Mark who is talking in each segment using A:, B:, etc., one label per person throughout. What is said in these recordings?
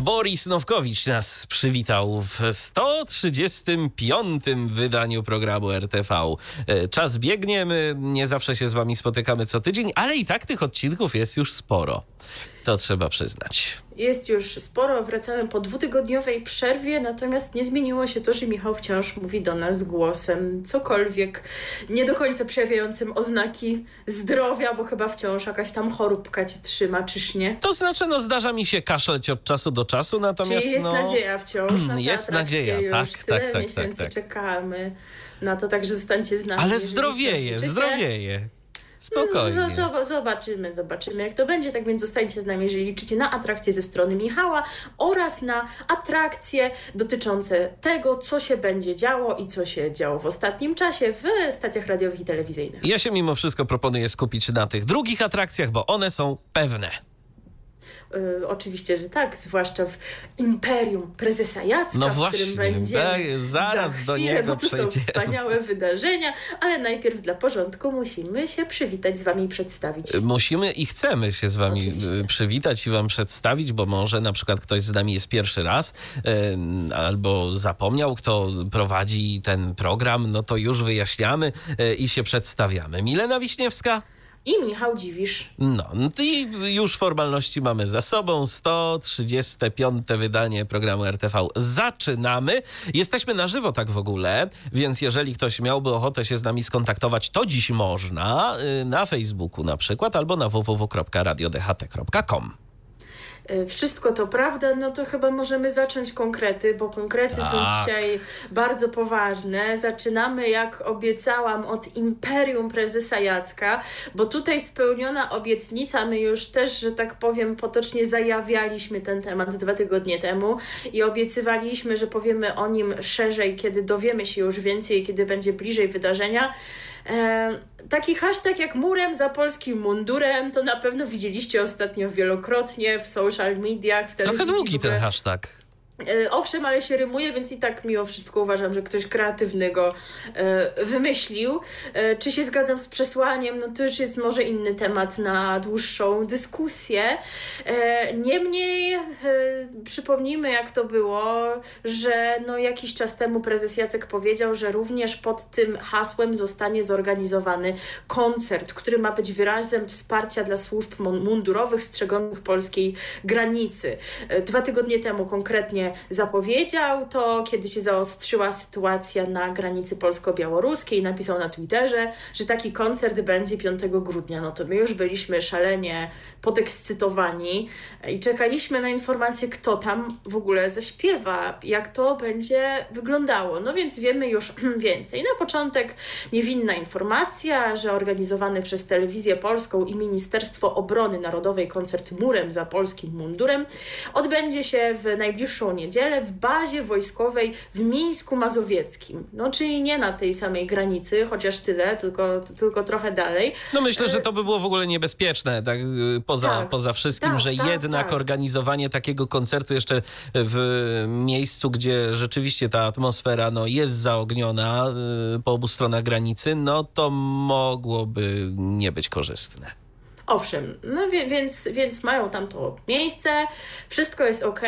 A: Boris Nowkowicz nas przywitał w 135. wydaniu programu RTV. E, czas biegnie, my nie zawsze się z wami spotykamy co tydzień, ale i tak tych odcinków jest już sporo. To trzeba przyznać.
B: Jest już sporo, wracamy po dwutygodniowej przerwie, natomiast nie zmieniło się to, że Michał wciąż mówi do nas głosem cokolwiek nie do końca przejawiającym oznaki zdrowia, bo chyba wciąż jakaś tam choróbka cię trzyma, czyż nie?
A: To znaczy, no zdarza mi się kaszleć od czasu do czasu, natomiast
B: Czyli jest
A: no...
B: nadzieja wciąż na
A: Jest
B: nadzieja, już
A: tak,
B: tyle
A: tak, tak,
B: miesięcy
A: tak, tak.
B: czekamy na to, także zostańcie z nami.
A: Ale zdrowieje, zdrowieje.
B: No,
A: Spokojnie.
B: z- z- Zobaczymy, zobaczymy jak to będzie, tak więc zostańcie z nami, jeżeli liczycie na atrakcje ze strony Michała oraz na atrakcje dotyczące tego, co się będzie działo i co się działo w ostatnim czasie w stacjach radiowych i telewizyjnych.
A: Ja się mimo wszystko proponuję skupić na tych drugich atrakcjach, bo one są pewne.
B: Y, oczywiście, że tak, zwłaszcza w Imperium Prezesa Jacka,
A: No
B: w
A: właśnie,
B: którym będziemy
A: tak, zaraz
B: za
A: do
B: chwilę,
A: niego
B: bo to są
A: przejdziemy.
B: wspaniałe wydarzenia, ale najpierw dla porządku musimy się przywitać z Wami i przedstawić.
A: Musimy i chcemy się z wami
B: Oczywiście.
A: y, przywitać i wam przedstawić, bo może na przykład ktoś z nami jest pierwszy raz y, albo zapomniał, kto prowadzi ten program, no to już wyjaśniamy y, i się przedstawiamy. Milena Wiśniewska.
B: I Michał Dziwisz.
A: No i już formalności mamy za sobą. 135. wydanie programu RTV. Zaczynamy. Jesteśmy na żywo tak w ogóle, więc jeżeli ktoś miałby ochotę się z nami skontaktować, to dziś można y, na Facebooku na przykład albo na www.radiodht.com.
B: Y, Wszystko to prawda, no to chyba możemy zacząć konkrety, bo konkrety są
A: Tak.
B: dzisiaj bardzo poważne. Zaczynamy, jak obiecałam, od Imperium Prezesa Jacka, bo tutaj spełniona obietnica, my już też, że tak powiem, potocznie zajawialiśmy ten temat dwa tygodnie temu i obiecywaliśmy, że powiemy o nim szerzej, kiedy dowiemy się już więcej, kiedy będzie bliżej wydarzenia. Taki hashtag jak murem za polskim mundurem, to na pewno widzieliście ostatnio wielokrotnie w social mediach, w
A: Trochę długi ten hashtag.
B: E, Owszem, ale się rymuje, więc i tak mimo wszystko uważam, że ktoś kreatywnego e, wymyślił. E, czy się zgadzam z przesłaniem? No to już jest może inny temat na dłuższą dyskusję. Niemniej przypomnijmy, jak to było, że no jakiś czas temu prezes Jacek powiedział, że również pod tym hasłem zostanie zorganizowany koncert, który ma być wyrazem wsparcia dla służb mun- mundurowych strzegących polskiej granicy. Dwa tygodnie temu konkretnie zapowiedział to, kiedy się zaostrzyła sytuacja na granicy polsko-białoruskiej. Napisał na Twitterze, że taki koncert będzie 5 grudnia. No to my już byliśmy szalenie podekscytowani i czekaliśmy na informację, kto tam w ogóle zaśpiewa, jak to będzie wyglądało. No więc wiemy już więcej. Na początek niewinna informacja, że organizowany przez Telewizję Polską i Ministerstwo Obrony Narodowej koncert Murem za polskim mundurem odbędzie się w najbliższą niedzielę w bazie wojskowej w Mińsku Mazowieckim. No czyli nie na tej samej granicy, chociaż tyle, tylko, tylko trochę dalej.
A: No myślę, że to by było w ogóle niebezpieczne, tak y, poza,
B: Tak.
A: poza wszystkim,
B: Tak,
A: że
B: tak,
A: jednak
B: tak.
A: organizowanie takiego koncertu jeszcze w miejscu, gdzie rzeczywiście ta atmosfera no, jest zaogniona y, po obu stronach granicy, no to mogłoby nie być korzystne.
B: Owszem, no więc, więc mają tam to miejsce, wszystko jest ok,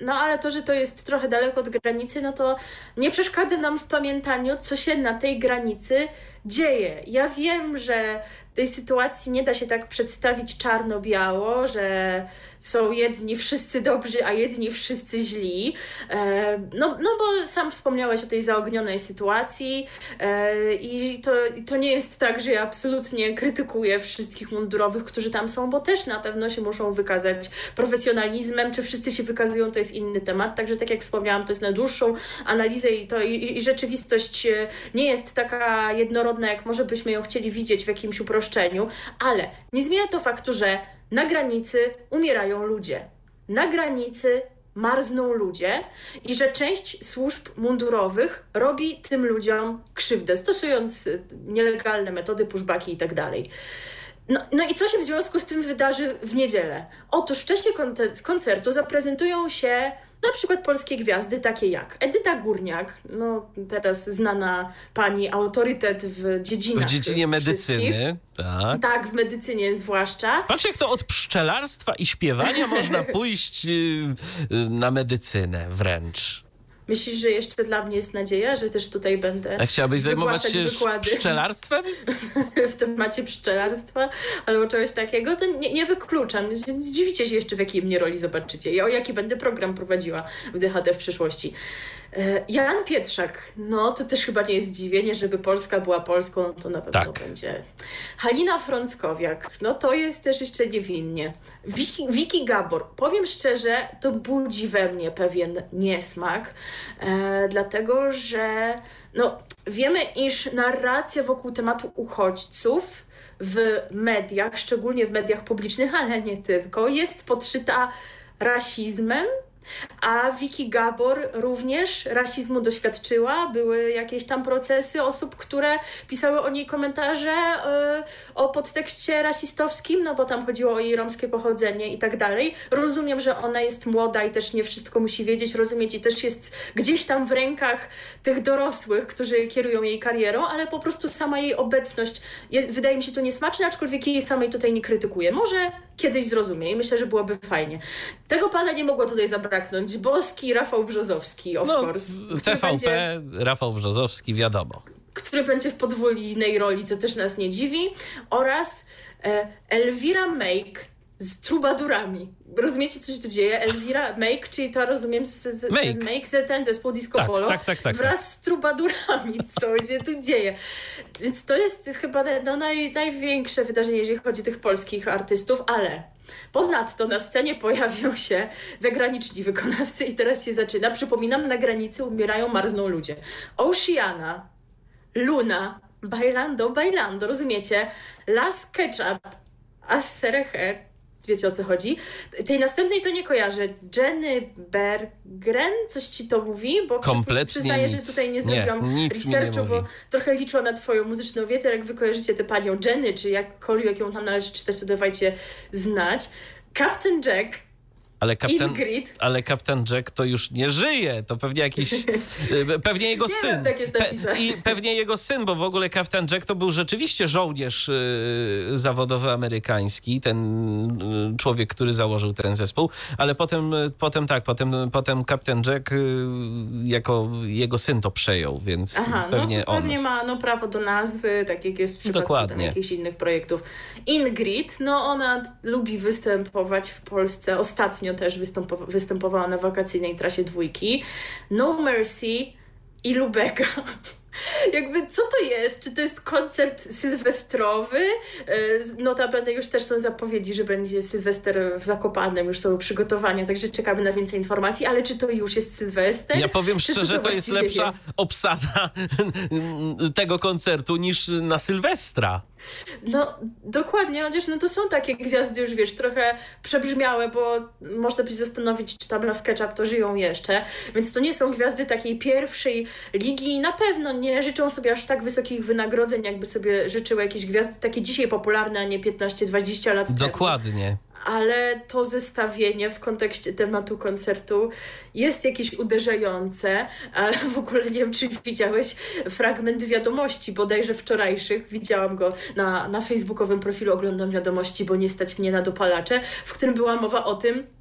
B: no ale to, że to jest trochę daleko od granicy, no to nie przeszkadza nam w pamiętaniu, co się na tej granicy dzieje. Ja wiem, że tej sytuacji nie da się tak przedstawić czarno-biało, że są jedni wszyscy dobrzy, a jedni wszyscy źli. E, no, no bo sam wspomniałeś o tej zaognionej sytuacji e, i to, to nie jest tak, że ja absolutnie krytykuję wszystkich mundurowych, którzy tam są, bo też na pewno się muszą wykazać profesjonalizmem. Czy wszyscy się wykazują, to jest inny temat. Także tak jak wspomniałam, to jest na dłuższą analizę i, to, i, i rzeczywistość e, nie jest taka jednorodna, jak może byśmy ją chcieli widzieć w jakimś uproszczeniu, ale nie zmienia to faktu, że na granicy umierają ludzie. Na granicy marzną ludzie i że część służb mundurowych robi tym ludziom krzywdę, stosując y, nielegalne metody, pushbacki i tak. No, no i co się w związku z tym wydarzy w niedzielę? Otóż w czasie koncertu zaprezentują się na przykład polskie gwiazdy, takie jak Edyta Górniak, no teraz znana pani autorytet w dziedzinach
A: W dziedzinie medycyny, tak.
B: Tak, w medycynie zwłaszcza.
A: Patrz jak to od pszczelarstwa i śpiewania można pójść y, y, na medycynę wręcz.
B: Myślisz, że jeszcze dla mnie jest nadzieja, że też tutaj będę.
A: A chciałabyś zajmować się wykłady. pszczelarstwem?
B: w temacie pszczelarstwa albo czegoś takiego, to nie, nie wykluczam. Zdziwicie się jeszcze, w jakiej mnie roli zobaczycie i o jaki będę program prowadziła w DHT w przyszłości. E, Jan Pietrzak, no to też chyba nie jest zdziwienie, żeby Polska była Polską, to na pewno tak. będzie. Halina Frąckowiak, no to jest też jeszcze niewinnie. Wiki, Wiki Gabor, powiem szczerze, to budzi we mnie pewien niesmak, e, dlatego że no, wiemy, iż narracja wokół tematu uchodźców w mediach, szczególnie w mediach publicznych, ale nie tylko, jest podszyta rasizmem a Vicky Gabor również rasizmu doświadczyła. Były jakieś tam procesy osób, które pisały o niej komentarze yy, o podtekście rasistowskim, no bo tam chodziło o jej romskie pochodzenie i tak dalej. Rozumiem, że ona jest młoda i też nie wszystko musi wiedzieć, rozumieć i też jest gdzieś tam w rękach tych dorosłych, którzy kierują jej karierą, ale po prostu sama jej obecność jest, wydaje mi się to niesmaczna, aczkolwiek jej samej tutaj nie krytykuję. Może kiedyś zrozumie i myślę, że byłoby fajnie. Tego pana nie mogło tutaj zabraknąć. Boski Rafał Brzozowski, of no,
A: course. TVP, będzie, Rafał Brzozowski, wiadomo.
B: Który będzie w podwójnej roli, co też nas nie dziwi. Oraz e, Elvira Make z trubadurami. Rozumiecie, co się tu dzieje? Elvira Make, czyli to rozumiem, z, z, Make. Make, ten zespół Disco
A: tak,
B: Polo,
A: tak, tak, tak,
B: wraz z trubadurami, co się tu dzieje. Więc to jest chyba no, naj, największe wydarzenie, jeżeli chodzi o tych polskich artystów, ale Ponadto na scenie pojawią się zagraniczni wykonawcy i teraz się zaczyna. Przypominam, na granicy umierają, marzną ludzie. Oceana, Luna, Bailando, Bailando, rozumiecie? Las Ketchup, Aserehe, wiecie o co chodzi. Tej następnej to nie kojarzę. Jenny Bergren, coś ci to mówi?
A: Bo Kompletnie
B: przyznaję, nic. że tutaj nie zrobiłam nie, researchu, bo trochę liczyłam na twoją muzyczną wiedzę. Jak wy kojarzycie tę panią Jenny, czy jakkolwiek ją tam należy czytać, to dawajcie znać. Captain Jack
A: ale kapitan, ale kapitan Jack to już nie żyje. To pewnie jakiś. Y, pewnie jego
B: nie
A: syn. Wiem,
B: tak jest
A: Pe, I pewnie jego syn, bo w ogóle kapitan Jack to był rzeczywiście żołnierz y, zawodowy amerykański, ten y, człowiek, który założył ten zespół. Ale potem, potem tak, potem, potem kapitan Jack jako jego syn to przejął, więc Aha, no pewnie
B: no,
A: on.
B: Pewnie ma no, prawo do nazwy, tak jak jest w przypadku Dokładnie. jakichś innych projektów. Ingrid, no ona lubi występować w Polsce ostatnio ostatnio też występowa występowała na wakacyjnej trasie dwójki. No Mercy i Lubeka. Jakby co to jest? Czy to jest koncert sylwestrowy? E, notabene już też są zapowiedzi, że będzie Sylwester w Zakopanem, już są przygotowania, także czekamy na więcej informacji, ale czy to już jest Sylwester?
A: Ja powiem szczerze, to, to jest lepsza jest? obsada tego koncertu niż na Sylwestra.
B: No, dokładnie, chociaż no to są takie gwiazdy już, wiesz, trochę przebrzmiałe, bo można by się zastanowić, czy tam na SketchUp to żyją jeszcze, więc to nie są gwiazdy takiej pierwszej ligi i na pewno nie życzą sobie aż tak wysokich wynagrodzeń, jakby sobie życzyły jakieś gwiazdy takie dzisiaj popularne, a nie 15-20 lat
A: Dokładnie. temu. Dokładnie
B: ale to zestawienie w kontekście tematu koncertu jest jakieś uderzające, ale w ogóle nie wiem, czy widziałeś fragment wiadomości, bodajże wczorajszych, widziałam go na, na facebookowym profilu, oglądam wiadomości, bo nie stać mnie na dopalacze, w którym była mowa o tym,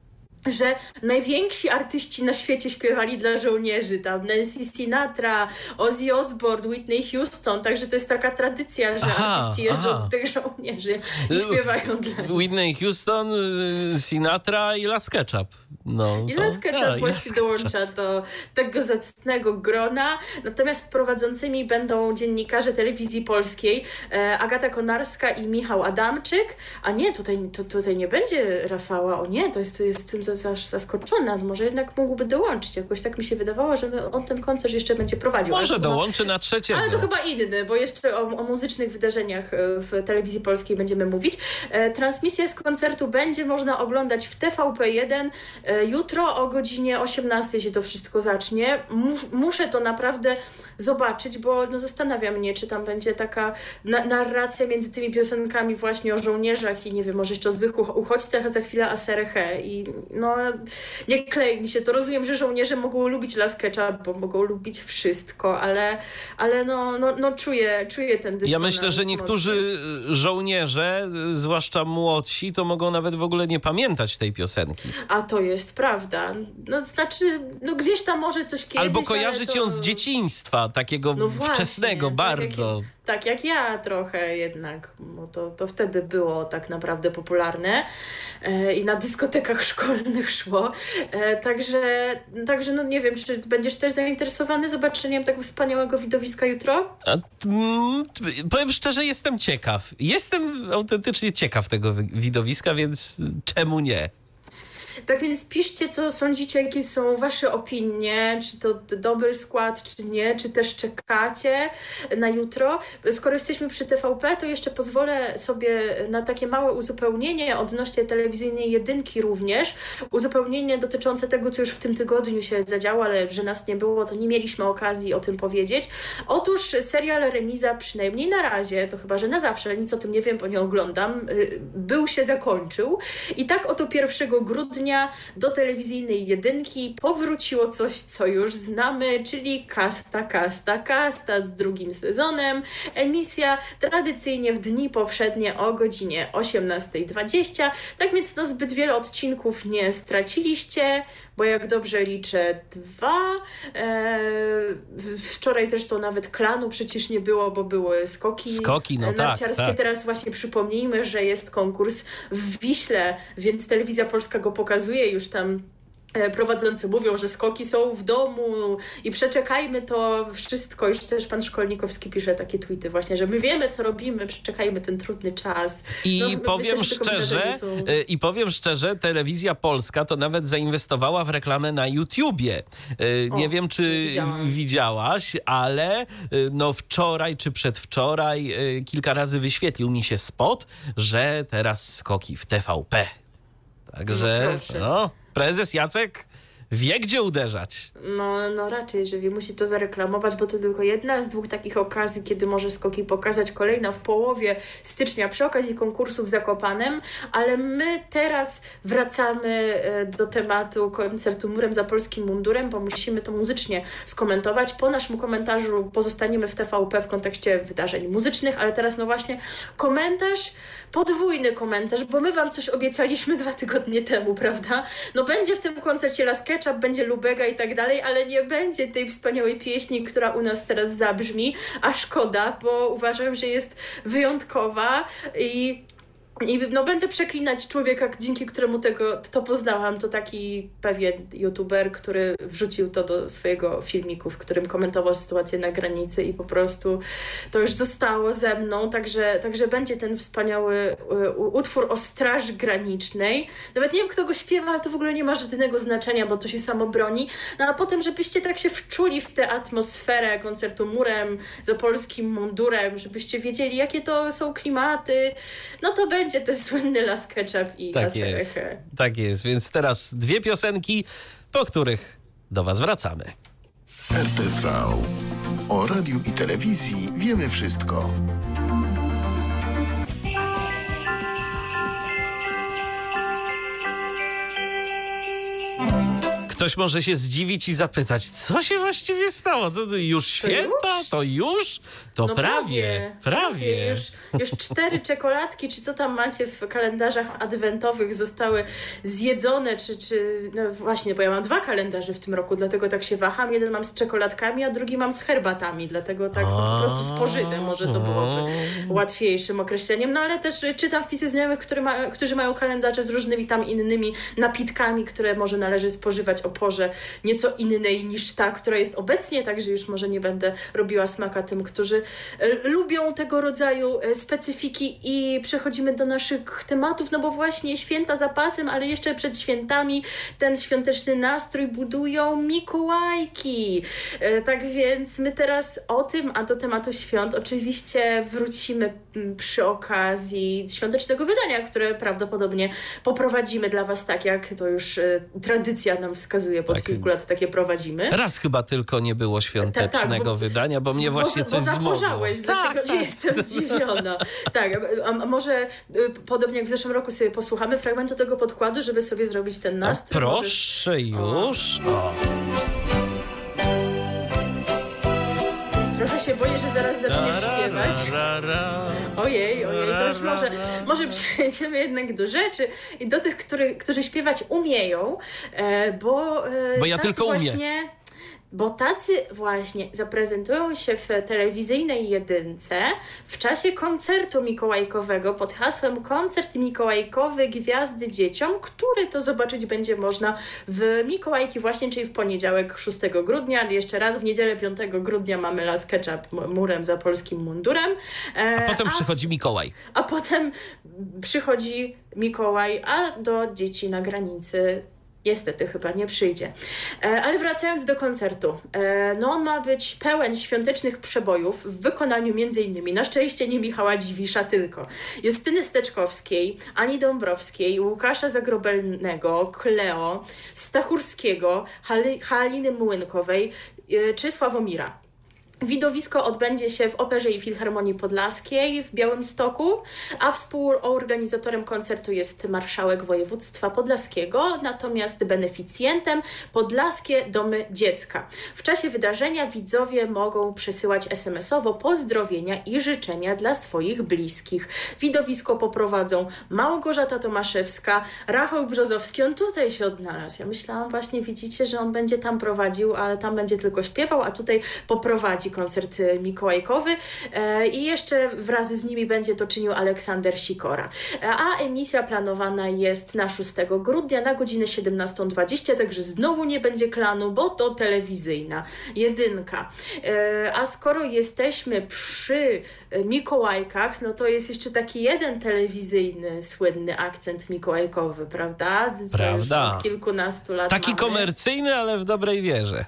B: że najwięksi artyści na świecie śpiewali dla żołnierzy, tam Nancy Sinatra, Ozzy Osbourne, Whitney Houston, także to jest taka tradycja, że aha, artyści jeżdżą aha. do tych żołnierzy i śpiewają dla nich.
A: Whitney Houston, y, Sinatra i Las Ketchup. No,
B: I to, Las Ketchup właśnie dołącza do tego zacnego grona, natomiast prowadzącymi będą dziennikarze telewizji polskiej e, Agata Konarska i Michał Adamczyk, a nie, tutaj, to, tutaj nie będzie Rafała, o nie, to jest, to jest tym za zaskoczona. Może jednak mógłby dołączyć. Jakoś tak mi się wydawało, że on ten koncert jeszcze będzie prowadził.
A: Może dołączy na trzeciego.
B: Ale to chyba inny, bo jeszcze o, o muzycznych wydarzeniach e, w telewizji polskiej będziemy mówić. E, transmisję z koncertu będzie można oglądać w TVP1 e, jutro o godzinie 18 się to wszystko zacznie. muszę to naprawdę zobaczyć, bo no, zastanawia mnie, czy tam będzie taka na narracja między tymi piosenkami właśnie o żołnierzach i nie wiem, może jeszcze o zwykłych uchodźcach, a za chwilę Aserehe i no nie klei mi się to. Rozumiem, że żołnierze mogą lubić Las Ketchup, bo mogą lubić wszystko, ale, ale no, no, no czuję, czuję ten dysonans.
A: Ja myślę, że niektórzy mocny. żołnierze, zwłaszcza młodsi, to mogą nawet w ogóle nie pamiętać tej piosenki.
B: A to jest prawda. No znaczy, no gdzieś tam może coś kiedyś,
A: Albo kojarzyć to... ją z dzieciństwa, takiego no wczesnego tak bardzo.
B: Jak, tak jak ja trochę jednak, bo to, to wtedy było tak naprawdę popularne e, i na dyskotekach szkolnych szło. E, także, także no nie wiem, czy będziesz też zainteresowany zobaczeniem tak wspaniałego widowiska jutro? A,
A: mm, powiem szczerze, jestem ciekaw. Jestem autentycznie ciekaw tego widowiska, więc czemu nie?
B: Tak więc piszcie, co sądzicie, jakie są Wasze opinie, czy to dobry skład, czy nie, czy też czekacie na jutro. Skoro jesteśmy przy TVP, to jeszcze pozwolę sobie na takie małe uzupełnienie odnośnie telewizyjnej jedynki również. Uzupełnienie dotyczące tego, co już w tym tygodniu się zadziało, ale że nas nie było, to nie mieliśmy okazji o tym powiedzieć. Otóż serial Remiza, przynajmniej na razie, to chyba, że na zawsze, nic o tym nie wiem, bo nie oglądam, y, był się zakończył. I tak oto 1 grudnia grudnia do telewizyjnej jedynki powróciło coś, co już znamy, czyli Kasta, Kasta, Kasta z drugim sezonem. Emisja tradycyjnie w dni powszednie o godzinie 18.20. Tak więc no zbyt wiele odcinków nie straciliście bo jak dobrze liczę, dwa. E, wczoraj zresztą nawet klanu przecież nie było, bo były skoki,
A: skoki no narciarskie. Tak,
B: tak. Teraz właśnie przypomnijmy, że jest konkurs w Wiśle, więc telewizja polska go pokazuje już tam E, prowadzący mówią, że skoki są w domu i przeczekajmy to wszystko. Już też pan Szkolnikowski pisze takie tweety właśnie, że my wiemy, co robimy, przeczekajmy ten trudny czas.
A: I no, powiem szczerze, e, i powiem szczerze, telewizja polska to nawet zainwestowała w reklamę na YouTubie. E, nie o, wiem, czy widziałaś, ale no wczoraj czy przedwczoraj kilka razy wyświetlił mi się spot, że teraz skoki w TVP. Także no, no prezes Jacek wie, gdzie uderzać.
B: No, no raczej, że wie, musi to zareklamować, bo to tylko jedna z dwóch takich okazji, kiedy może skoki pokazać. Kolejna w połowie stycznia przy okazji konkursu w Zakopanem, ale my teraz wracamy e, do tematu koncertu Murem za polskim mundurem, bo musimy to muzycznie skomentować. Po naszym komentarzu pozostaniemy w TVP w kontekście wydarzeń muzycznych, ale teraz no właśnie komentarz, podwójny komentarz, bo my Wam coś obiecaliśmy dwa tygodnie temu, prawda? No będzie w tym koncercie Las Ketchup, będzie Lubega i tak dalej, ale nie będzie tej wspaniałej pieśni, która u nas teraz zabrzmi, a szkoda, bo uważam, że jest wyjątkowa i i no, będę przeklinać człowieka, dzięki któremu tego, to poznałam. To taki pewien youtuber, który wrzucił to do swojego filmiku, w którym komentował sytuację na granicy i po prostu to już zostało ze mną. Także, także będzie ten wspaniały utwór o Straży Granicznej. Nawet nie wiem, kto go śpiewa, ale to w ogóle nie ma żadnego znaczenia, bo to się samo broni. No a potem, żebyście tak się wczuli w tę atmosferę koncertu murem, za polskim mundurem, żebyście wiedzieli, jakie to są klimaty, no to będzie będzie ten słynny Las Ketchup i
A: tak jest, Tak jest, więc teraz dwie piosenki, po których do Was wracamy.
C: RTV. O radiu i telewizji wiemy wszystko.
A: Ktoś może się zdziwić i zapytać, co się właściwie stało? To już święta? To już? To no prawie, prawie. prawie.
B: Już, już cztery czekoladki, czy co tam macie w kalendarzach adwentowych zostały zjedzone, czy, czy no właśnie, bo ja mam dwa kalendarze w tym roku, dlatego tak się waham. Jeden mam z czekoladkami, a drugi mam z herbatami, dlatego tak no, po prostu spożyte. Może to byłoby łatwiejszym określeniem. No ale też czytam wpisy znajomych, ma, którzy mają kalendarze z różnymi tam innymi napitkami, które może należy spożywać porze nieco innej niż ta, która jest obecnie, także już może nie będę robiła smaka tym, którzy e, lubią tego rodzaju e, specyfiki i przechodzimy do naszych tematów, no bo właśnie święta za pasem, ale jeszcze przed świętami ten świąteczny nastrój budują Mikołajki. E, tak więc my teraz o tym, a do tematu świąt oczywiście wrócimy mm, przy okazji świątecznego wydania, które prawdopodobnie poprowadzimy dla Was tak, jak to już tradycja nam wskazuje, pod
A: Tak.
B: kilku lat takie prowadzimy.
A: Raz chyba tylko nie było świątecznego
B: Tak, tak, bo-
A: wydania, bo mnie właśnie
B: bo,
A: coś
B: bo
A: zmogło.
B: zachorzałeś, dlaczego
A: Tak,
B: nie
A: tak.
B: jestem zdziwiona. tak, a, a może y, podobnie jak w zeszłym roku sobie posłuchamy fragmentu tego podkładu, żeby sobie zrobić ten
A: No,
B: nastrój. Możesz-
A: proszę już. O.
B: Trochę się boję, że zaraz zaczniesz śpiewać. Ojej, ojej, to już może, może przejdziemy jednak do rzeczy i do tych, który, którzy śpiewać umieją, e, bo, e,
A: Bo ja tylko umiem.
B: Bo tacy właśnie zaprezentują się w telewizyjnej jedynce w czasie koncertu mikołajkowego pod hasłem Koncert Mikołajkowy Gwiazdy Dzieciom, który to zobaczyć będzie można w Mikołajki właśnie, czyli w poniedziałek 6 grudnia. Jeszcze raz w niedzielę 5 grudnia mamy Las Ketchup murem za polskim mundurem. E,
A: Potem przychodzi Mikołaj.
B: a potem przychodzi Mikołaj, a do dzieci na granicy niestety chyba nie przyjdzie. E, ale wracając do koncertu. E, no on ma być pełen świątecznych przebojów w wykonaniu m.in. na szczęście nie Michała Dziwisza tylko. Justyny Steczkowskiej, Ani Dąbrowskiej, Łukasza Zagrobelnego, Kleo, Stachurskiego, Hali, Haliny Młynkowej e, czy Sławomira. Widowisko odbędzie się w Operze i Filharmonii Podlaskiej w Białymstoku, a współorganizatorem koncertu jest marszałek województwa podlaskiego, natomiast beneficjentem Podlaskie Domy Dziecka. W czasie wydarzenia widzowie mogą przesyłać SMS-owo pozdrowienia i życzenia dla swoich bliskich. Widowisko poprowadzą Małgorzata Tomaszewska, Rafał Brzozowski, on tutaj się odnalazł. Ja myślałam właśnie, widzicie, że on będzie tam prowadził, ale tam będzie tylko śpiewał, a tutaj poprowadzi koncert e, mikołajkowy e, i jeszcze wraz z nimi będzie to czynił Aleksander Sikora. E, A emisja planowana jest na 6 grudnia na godzinę 17.20, także znowu nie będzie klanu, bo to telewizyjna jedynka. A skoro jesteśmy przy Mikołajkach, no to jest jeszcze taki jeden telewizyjny, słynny akcent mikołajkowy, prawda? Co
A: Prawda.
B: Już od kilkunastu lat
A: Taki
B: mamy.
A: komercyjny, ale w dobrej wierze.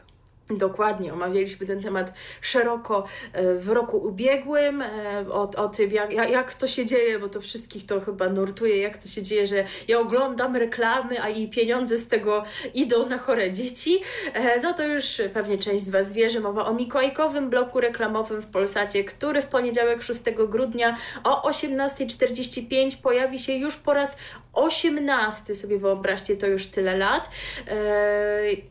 B: Dokładnie, omawialiśmy ten temat szeroko e, w roku ubiegłym, e, o, o tym jak, jak, to się dzieje, bo to wszystkich to chyba nurtuje, jak to się dzieje, że ja oglądam reklamy, a i pieniądze z tego idą na chore dzieci. E, No to już pewnie część z Was wie, że mowa o mikołajkowym bloku reklamowym w Polsacie, który w poniedziałek 6 grudnia o 18.45 pojawi się już po raz 18, sobie wyobraźcie, to już tyle lat.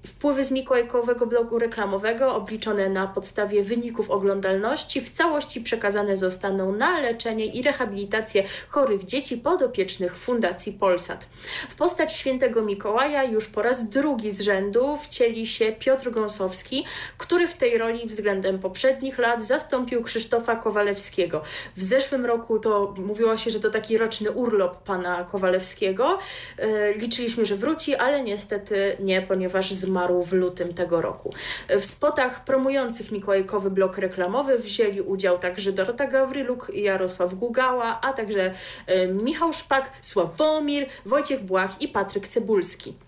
B: Wpływy z mikołajkowego bloku reklamowego obliczone na podstawie wyników oglądalności w całości przekazane zostaną na leczenie i rehabilitację chorych dzieci podopiecznych Fundacji Polsat. W postać świętego Mikołaja już po raz drugi z rzędu wcieli się Piotr Gąsowski, który w tej roli względem poprzednich lat zastąpił Krzysztofa Kowalewskiego. W zeszłym roku to mówiło się, że to taki roczny urlop pana Kowalewskiego. E, Liczyliśmy, że wróci, ale niestety nie, ponieważ zmarł w lutym tego roku. W spotach promujących mikołajkowy blok reklamowy wzięli udział także Dorota Gawryluk, Jarosław Gugała, a także e, Michał Szpak, Sławomir, Wojciech Błach i Patryk Cebulski.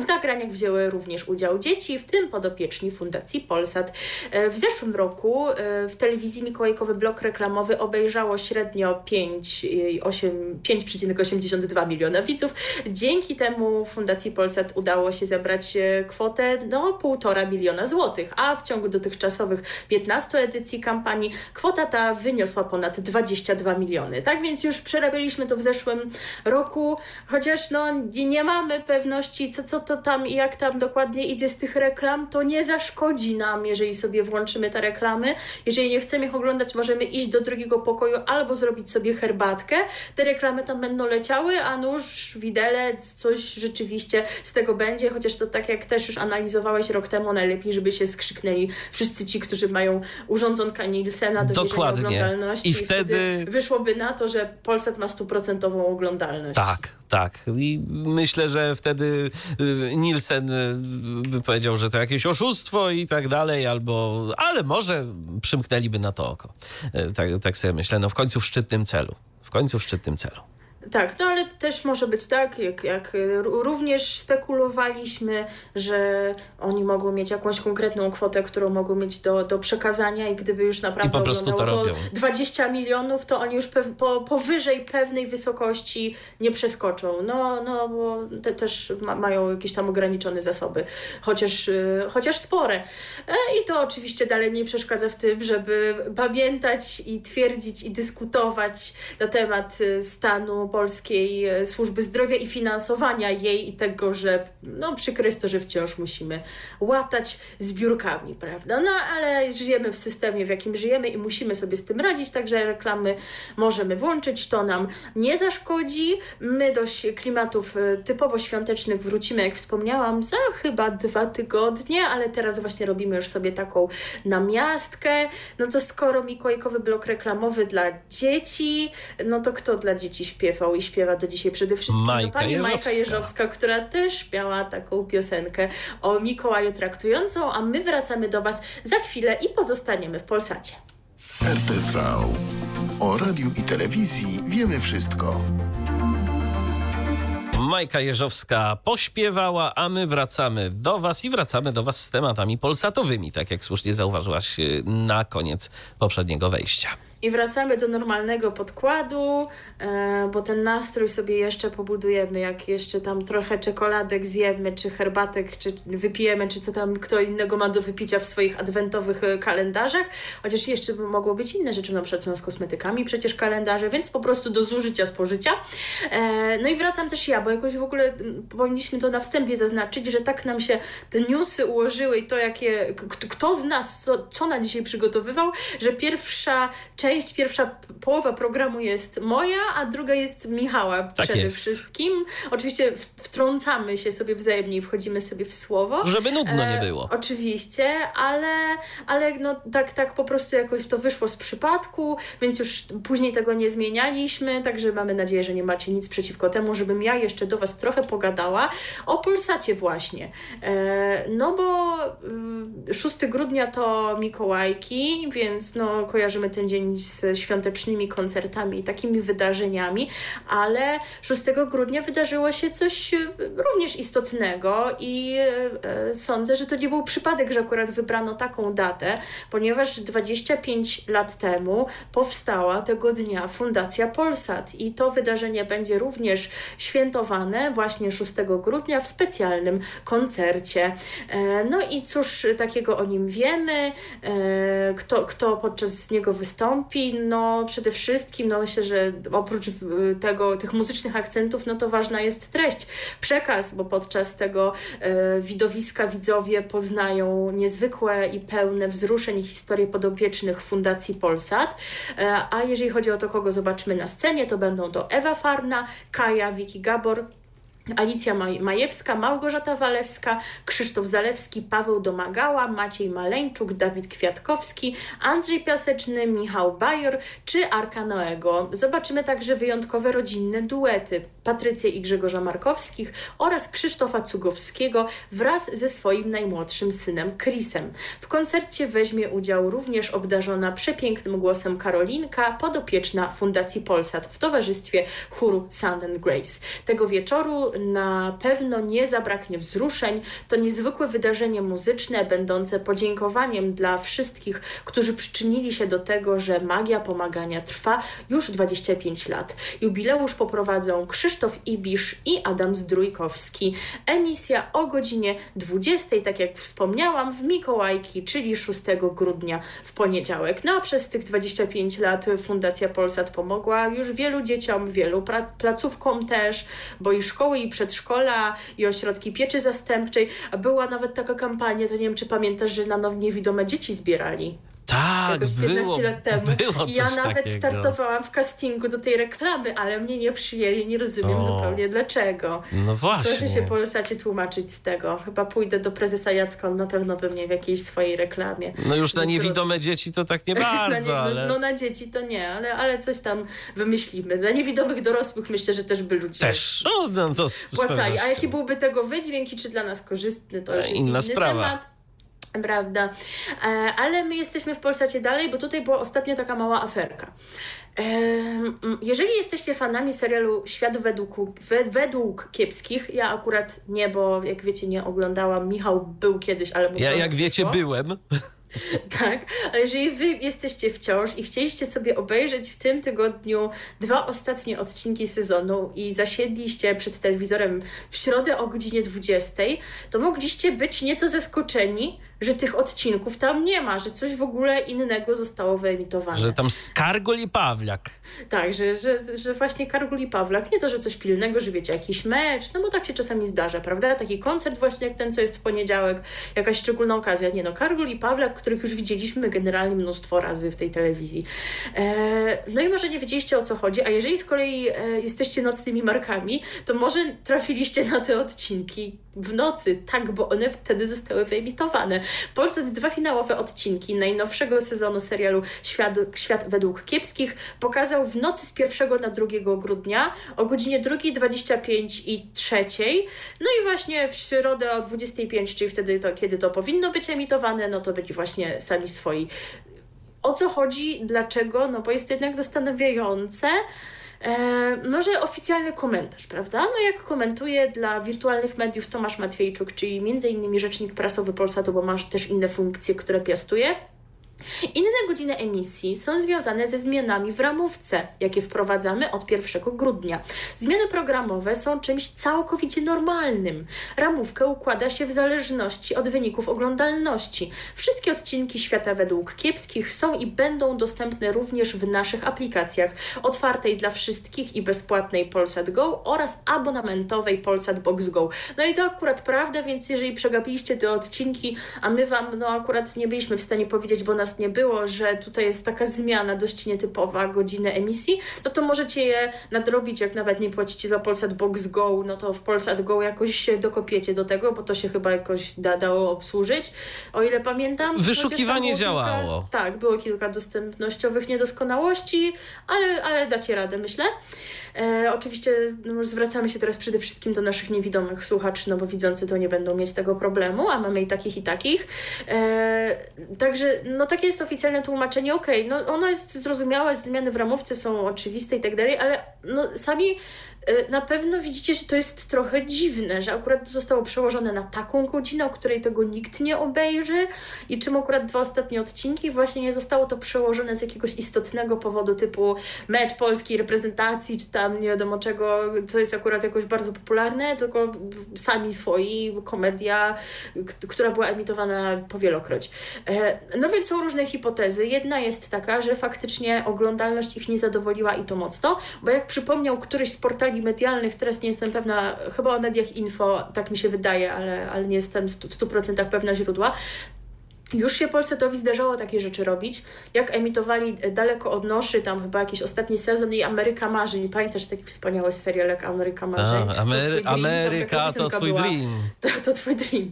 B: W nagraniach wzięły również udział dzieci, w tym podopieczni Fundacji Polsat. E, W zeszłym roku e, w telewizji Mikołajkowy blok reklamowy obejrzało średnio 5, e, osiem- 5,82 miliona widzów. Dzięki temu Fundacji Polsat udało się zebrać e, kwotę no 1,5 miliona złotych, a w ciągu dotychczasowych 15 edycji kampanii kwota ta wyniosła ponad 22 miliony. Tak więc już przerabialiśmy to w zeszłym roku, chociaż no nie mamy pewności, co, co to tam i jak tam dokładnie idzie z tych reklam, to nie zaszkodzi nam, jeżeli sobie włączymy te reklamy. Jeżeli nie chcemy ich oglądać, możemy iść do drugiego pokoju albo zrobić sobie herbatkę. Te reklamy tam będą leciały, a nóż, widelec, coś rzeczywiście z tego będzie, chociaż to tak jak też już analizowałeś rok temu, najlepiej, żeby się skrzyknęli wszyscy ci, którzy mają urządzonka Nielsena do
A: Dokładnie.
B: oglądalności.
A: I wtedy-
B: wyszłoby na to, że Polsat ma stuprocentową oglądalność.
A: Tak, tak. I myślę, że wtedy Nielsen by powiedział, że to jakieś oszustwo i tak dalej, albo, ale może przymknęliby na to oko. Tak, tak sobie myślę, no w końcu w szczytnym celu. W końcu w szczytnym celu.
B: Tak, no ale też może być tak, jak, jak również spekulowaliśmy, że oni mogą mieć jakąś konkretną kwotę, którą mogą mieć do, do przekazania i gdyby już naprawdę
A: I po to,
B: to 20 milionów, to oni już pe po, powyżej pewnej wysokości nie przeskoczą. No, no bo te też ma, mają jakieś tam ograniczone zasoby, chociaż, yy, chociaż spore. E, I to oczywiście dalej nie przeszkadza w tym, żeby pamiętać i twierdzić i dyskutować na temat y, stanu Polskiej e, Służby Zdrowia i finansowania jej i tego, że no przykre jest to, że wciąż musimy łatać zbiórkami, prawda? No ale żyjemy w systemie, w jakim żyjemy i musimy sobie z tym radzić, także reklamy możemy włączyć, to nam nie zaszkodzi. My do klimatów e, typowo świątecznych wrócimy, jak wspomniałam, za chyba dwa tygodnie, ale teraz właśnie robimy już sobie taką namiastkę. No to skoro Mikołajkowy blok reklamowy dla dzieci, no to kto dla dzieci śpiewa? Śpiewał i śpiewa do dzisiaj przede wszystkim
A: Majka
B: pani
A: Jeżowska.
B: Majka Jeżowska, która też miała taką piosenkę o Mikołaju traktującą, a my wracamy do Was za chwilę i pozostaniemy w Polsacie.
D: RTV. O radiu i telewizji wiemy wszystko.
A: Majka Jeżowska pośpiewała, a my wracamy do Was i wracamy do Was z tematami polsatowymi, tak jak słusznie zauważyłaś y, na koniec poprzedniego wejścia.
B: I wracamy do normalnego podkładu, e, bo ten nastrój sobie jeszcze pobudujemy, jak jeszcze tam trochę czekoladek zjemy, czy herbatek, czy wypijemy, czy co tam kto innego ma do wypicia w swoich adwentowych e, kalendarzach. Chociaż jeszcze mogło być inne rzeczy, na przykład są z kosmetykami przecież kalendarze, więc po prostu do zużycia, spożycia. E, no i wracam też ja, bo jakoś w ogóle powinniśmy to na wstępie zaznaczyć, że tak nam się te newsy ułożyły i to, jakie, kto z nas co, co na dzisiaj przygotowywał, że pierwsza część część, pierwsza połowa programu jest moja, a druga jest Michała
A: tak
B: przede
A: jest.
B: wszystkim. Oczywiście wtrącamy się sobie wzajemnie i wchodzimy sobie w słowo.
A: Żeby nudno nie
B: e,
A: było.
B: E, oczywiście, ale, ale no, tak, tak po prostu jakoś to wyszło z przypadku, więc już później tego nie zmienialiśmy, także mamy nadzieję, że nie macie nic przeciwko temu, żebym ja jeszcze do Was trochę pogadała o Polsacie właśnie. E, no bo y, 6 grudnia to Mikołajki, więc no, kojarzymy ten dzień z świątecznymi koncertami i takimi wydarzeniami, ale 6 grudnia wydarzyło się coś e, również istotnego i e, sądzę, że to nie był przypadek, że akurat wybrano taką datę, ponieważ 25 lat temu powstała tego dnia Fundacja Polsat i to wydarzenie będzie również świętowane właśnie 6 grudnia w specjalnym koncercie. E, no i cóż takiego o nim wiemy, kto, kto podczas niego wystąpi, no przede wszystkim, no myślę, że oprócz tego, tych muzycznych akcentów, no to ważna jest treść, przekaz, bo podczas tego e, widowiska widzowie poznają niezwykłe i pełne wzruszeń i historie podopiecznych Fundacji Polsat, e, a jeżeli chodzi o to, kogo zobaczymy na scenie, to będą to Ewa Farna, Kaja, Wiki Gabor, Alicja Majewska, Małgorzata Walewska, Krzysztof Zalewski, Paweł Domagała, Maciej Maleńczuk, Dawid Kwiatkowski, Andrzej Piaseczny, Michał Bajor czy Arka Noego. Zobaczymy także wyjątkowe rodzinne duety Patrycję i Grzegorza Markowskich oraz Krzysztofa Cugowskiego wraz ze swoim najmłodszym synem Chrisem. W koncercie weźmie udział również obdarzona przepięknym głosem Karolinka, podopieczna Fundacji Polsat w towarzystwie chóru Sound and Grace. Tego wieczoru na pewno nie zabraknie wzruszeń. To niezwykłe wydarzenie muzyczne, będące podziękowaniem dla wszystkich, którzy przyczynili się do tego, że magia pomagania trwa już 25 lat. Jubileusz poprowadzą Krzysztof Ibisz i Adam Zdrójkowski. Emisja o godzinie 20, tak jak wspomniałam, w Mikołajki, czyli 6 grudnia w poniedziałek. No a przez tych 25 lat Fundacja Polsat pomogła już wielu dzieciom, wielu placówkom też, bo i szkoły i przedszkola, i ośrodki pieczy zastępczej. Była nawet taka kampania, to nie wiem, czy pamiętasz, że na nowo niewidome dzieci zbierali.
A: Tak,
B: jakoś 15
A: było,
B: lat temu.
A: było
B: I ja nawet
A: takiego.
B: startowałam w castingu do tej reklamy, ale mnie nie przyjęli, nie rozumiem
A: O.
B: zupełnie dlaczego.
A: No właśnie.
B: Proszę się Polsacie tłumaczyć z tego. Chyba pójdę do prezesa Jacka, on na pewno by mnie w jakiejś swojej reklamie.
A: No już na niewidome dzieci to tak nie
B: Na
A: bardzo,
B: nie, no,
A: ale
B: no na dzieci to nie, ale, ale coś tam wymyślimy. Dla niewidomych dorosłych myślę, że też by ludzie
A: też. No, no to
B: płacali. A jaki byłby tego wydźwięk i czy dla nas korzystny, to już jest
A: Inna
B: inny
A: sprawa.
B: temat. Prawda. E, ale my jesteśmy w Polsacie dalej, bo tutaj była ostatnio taka mała aferka. E, jeżeli jesteście fanami serialu Świat według, we, według kiepskich, ja akurat nie, bo jak wiecie, nie oglądałam. Michał był kiedyś, ale
A: Ja, jak wiecie, byłem.
B: Tak, ale jeżeli wy jesteście wciąż i chcieliście sobie obejrzeć w tym tygodniu dwa ostatnie odcinki sezonu i zasiedliście przed telewizorem w środę o godzinie 20, to mogliście być nieco zaskoczeni, że tych odcinków tam nie ma, że coś w ogóle innego zostało wyemitowane.
A: Że tam Skargol i Pawlak.
B: Tak, że, że, że właśnie Kargul i Pawlak, nie to, że coś pilnego, że wiecie, jakiś mecz, no bo tak się czasami zdarza, prawda? Taki koncert właśnie jak ten, co jest w poniedziałek, jakaś szczególna okazja. Nie no, Kargul i Pawlak, których już widzieliśmy generalnie mnóstwo razy w tej telewizji. E, no i może nie wiedzieliście o co chodzi, a jeżeli z kolei e, jesteście nocnymi markami, to może trafiliście na te odcinki w nocy, tak, bo one wtedy zostały wyemitowane. Polsat dwa finałowe odcinki najnowszego sezonu serialu Świat, Świat według kiepskich pokazał w nocy z 1 na 2 grudnia o godzinie 2.25 i 3. No i właśnie w środę o 25, czyli wtedy to, kiedy to powinno być emitowane, no to byli właśnie sami swoi. O co chodzi? Dlaczego? No bo jest to jednak zastanawiające. E, może oficjalny komentarz, prawda? No jak komentuje dla wirtualnych mediów Tomasz Matwiejczuk, czyli między innymi rzecznik prasowy Polsatu, bo masz też inne funkcje, które piastuje. Inne godziny emisji są związane ze zmianami w ramówce, jakie wprowadzamy od 1 grudnia. Zmiany programowe są czymś całkowicie normalnym. Ramówkę układa się w zależności od wyników oglądalności. Wszystkie odcinki Świata według kiepskich są i będą dostępne również w naszych aplikacjach otwartej dla wszystkich i bezpłatnej Polsat Go oraz abonamentowej Polsat Box Go. No i to akurat prawda, więc jeżeli przegapiliście te odcinki, a my Wam no akurat nie byliśmy w stanie powiedzieć, bo nas nie było, że tutaj jest taka zmiana dość nietypowa godziny emisji, no to możecie je nadrobić, jak nawet nie płacicie za Polsat Box Go, no to w Polsat Go jakoś się dokopiecie do tego, bo to się chyba jakoś da, dało obsłużyć, o ile pamiętam.
A: Wyszukiwanie działało.
B: Kilka, tak, było kilka dostępnościowych niedoskonałości, ale, ale dacie radę, myślę. E, oczywiście no, zwracamy się teraz przede wszystkim do naszych niewidomych słuchaczy, no bo widzący to nie będą mieć tego problemu, a mamy i takich, i takich. E, także, no takie jest oficjalne tłumaczenie, okej, no ono jest zrozumiałe, zmiany w ramówce są oczywiste i tak dalej, ale no sami na pewno widzicie, że to jest trochę dziwne, że akurat zostało przełożone na taką godzinę, o której tego nikt nie obejrzy i czym akurat dwa ostatnie odcinki właśnie nie zostało to przełożone z jakiegoś istotnego powodu typu mecz polskiej reprezentacji, czy tam nie wiadomo czego, co jest akurat jakoś bardzo popularne, tylko sami swoi, komedia, która była emitowana powielokroć. E, No więc są różne hipotezy. Jedna jest taka, że faktycznie oglądalność ich nie zadowoliła i to mocno, bo jak przypomniał któryś z portali medialnych, teraz nie jestem pewna, chyba o mediach info, tak mi się wydaje, ale, ale nie jestem w 100% pewna źródła, już się Polsatowi zdarzało takie rzeczy robić, jak emitowali daleko od noszy, tam chyba jakiś ostatni sezon i Ameryka Marzeń. Pamiętasz taki wspaniały serial jak Ameryka Marzeń?
A: Tak,
B: To
A: Amery-
B: twój dream, tam taka
A: Ameryka to twój
B: była.
A: dream.
B: To, to twój dream.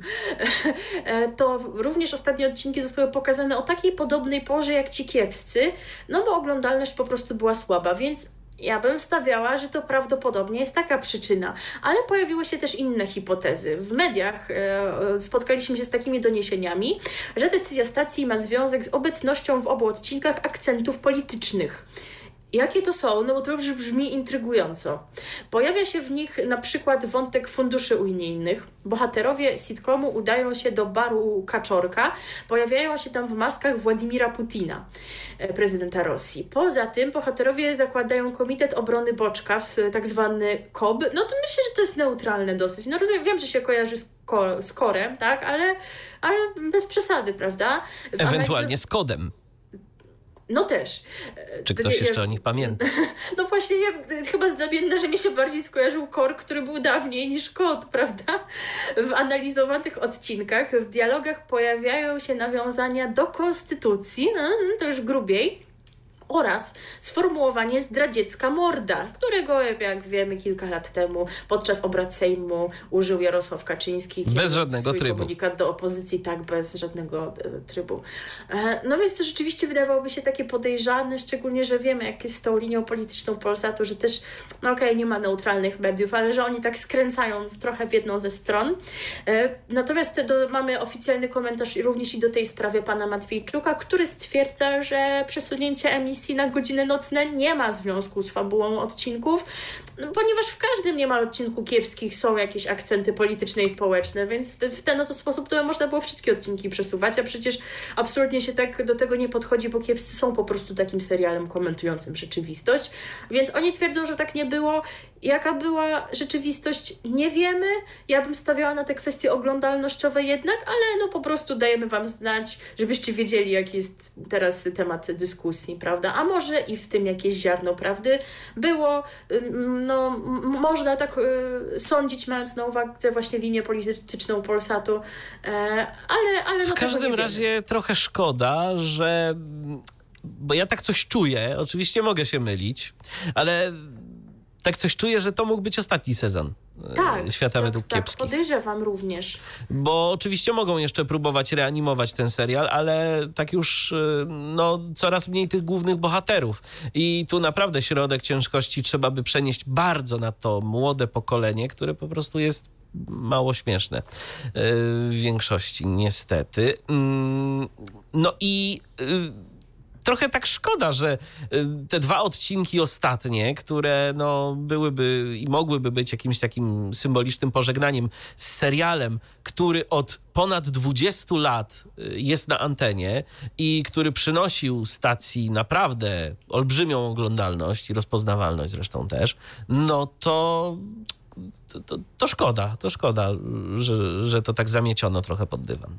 B: E, To również ostatnie odcinki zostały pokazane o takiej podobnej porze jak ci kiepscy, no bo oglądalność po prostu była słaba, więc ja bym stawiała, że to prawdopodobnie jest taka przyczyna, ale pojawiły się też inne hipotezy. W mediach e, spotkaliśmy się z takimi doniesieniami, że decyzja stacji ma związek z obecnością w obu odcinkach akcentów politycznych. Jakie to są? No bo to już brzmi intrygująco. Pojawia się w nich na przykład wątek funduszy unijnych. Bohaterowie sitcomu udają się do baru Kaczorka. Pojawiają się tam w maskach Władimira Putina, e, prezydenta Rosji. Poza tym bohaterowie zakładają Komitet Obrony Boczka, tak zwany KOB. No to myślę, że to jest neutralne dosyć. No rozumiem, wiem, że się kojarzy z, ko- z korem, tak? Ale, ale bez przesady, prawda? W
A: Ewentualnie z kodem.
B: No też.
A: Czy ktoś jeszcze o nich pamięta?
B: No właśnie, ja, chyba znamienne, że mi się bardziej skojarzył Kor, który był dawniej niż Kot, prawda? W analizowanych odcinkach, w dialogach pojawiają się nawiązania do konstytucji, mm, to już grubiej, oraz sformułowanie zdradziecka morda, którego, jak wiemy, kilka lat temu podczas obrad Sejmu użył Jarosław Kaczyński.
A: Bez żadnego trybu.
B: komunikat do opozycji, tak, bez żadnego e, trybu. E, no więc to rzeczywiście wydawałoby się takie podejrzane, szczególnie, że wiemy, jak jest z tą linią polityczną Polsatu, że też, no okej, okay, nie ma neutralnych mediów, ale że oni tak skręcają trochę w jedną ze stron. E, natomiast do, mamy oficjalny komentarz również i do tej sprawy pana Matwiejczuka, który stwierdza, że przesunięcie emisji emisji na godziny nocne nie ma związku z fabułą odcinków, ponieważ w każdym niemal odcinku kiepskich są jakieś akcenty polityczne i społeczne, więc w ten oto sposób to można było wszystkie odcinki przesuwać, a przecież absolutnie się tak do tego nie podchodzi, bo kiepscy są po prostu takim serialem komentującym rzeczywistość. Więc oni twierdzą, że tak nie było. Jaka była rzeczywistość, nie wiemy. Ja bym stawiała na te kwestie oglądalnościowe jednak, ale no po prostu dajemy Wam znać, żebyście wiedzieli, jaki jest teraz temat dyskusji, prawda? A może i w tym jakieś ziarno prawdy było. No, można tak y, sądzić, mając na uwadze właśnie linię polityczną Polsatu, e, ale, ale
A: w
B: no
A: każdym razie trochę szkoda, że bo ja tak coś czuję, oczywiście mogę się mylić, ale tak coś czuję, że to mógł być ostatni sezon tak, Świata tak, według
B: tak,
A: kiepskich.
B: podejrzewam również.
A: Bo oczywiście mogą jeszcze próbować reanimować ten serial, ale tak już e, no, coraz mniej tych głównych bohaterów. I tu naprawdę środek ciężkości trzeba by przenieść bardzo na to młode pokolenie, które po prostu jest mało śmieszne e, w większości, niestety. Mm, no i trochę tak szkoda, że y, te dwa odcinki ostatnie, które no, byłyby i mogłyby być jakimś takim symbolicznym pożegnaniem z serialem, który od ponad 20 lat y, jest na antenie i który przynosił stacji naprawdę olbrzymią oglądalność i rozpoznawalność zresztą też, no to to, to, to szkoda, to szkoda, że, że to tak zamieciono trochę pod dywan.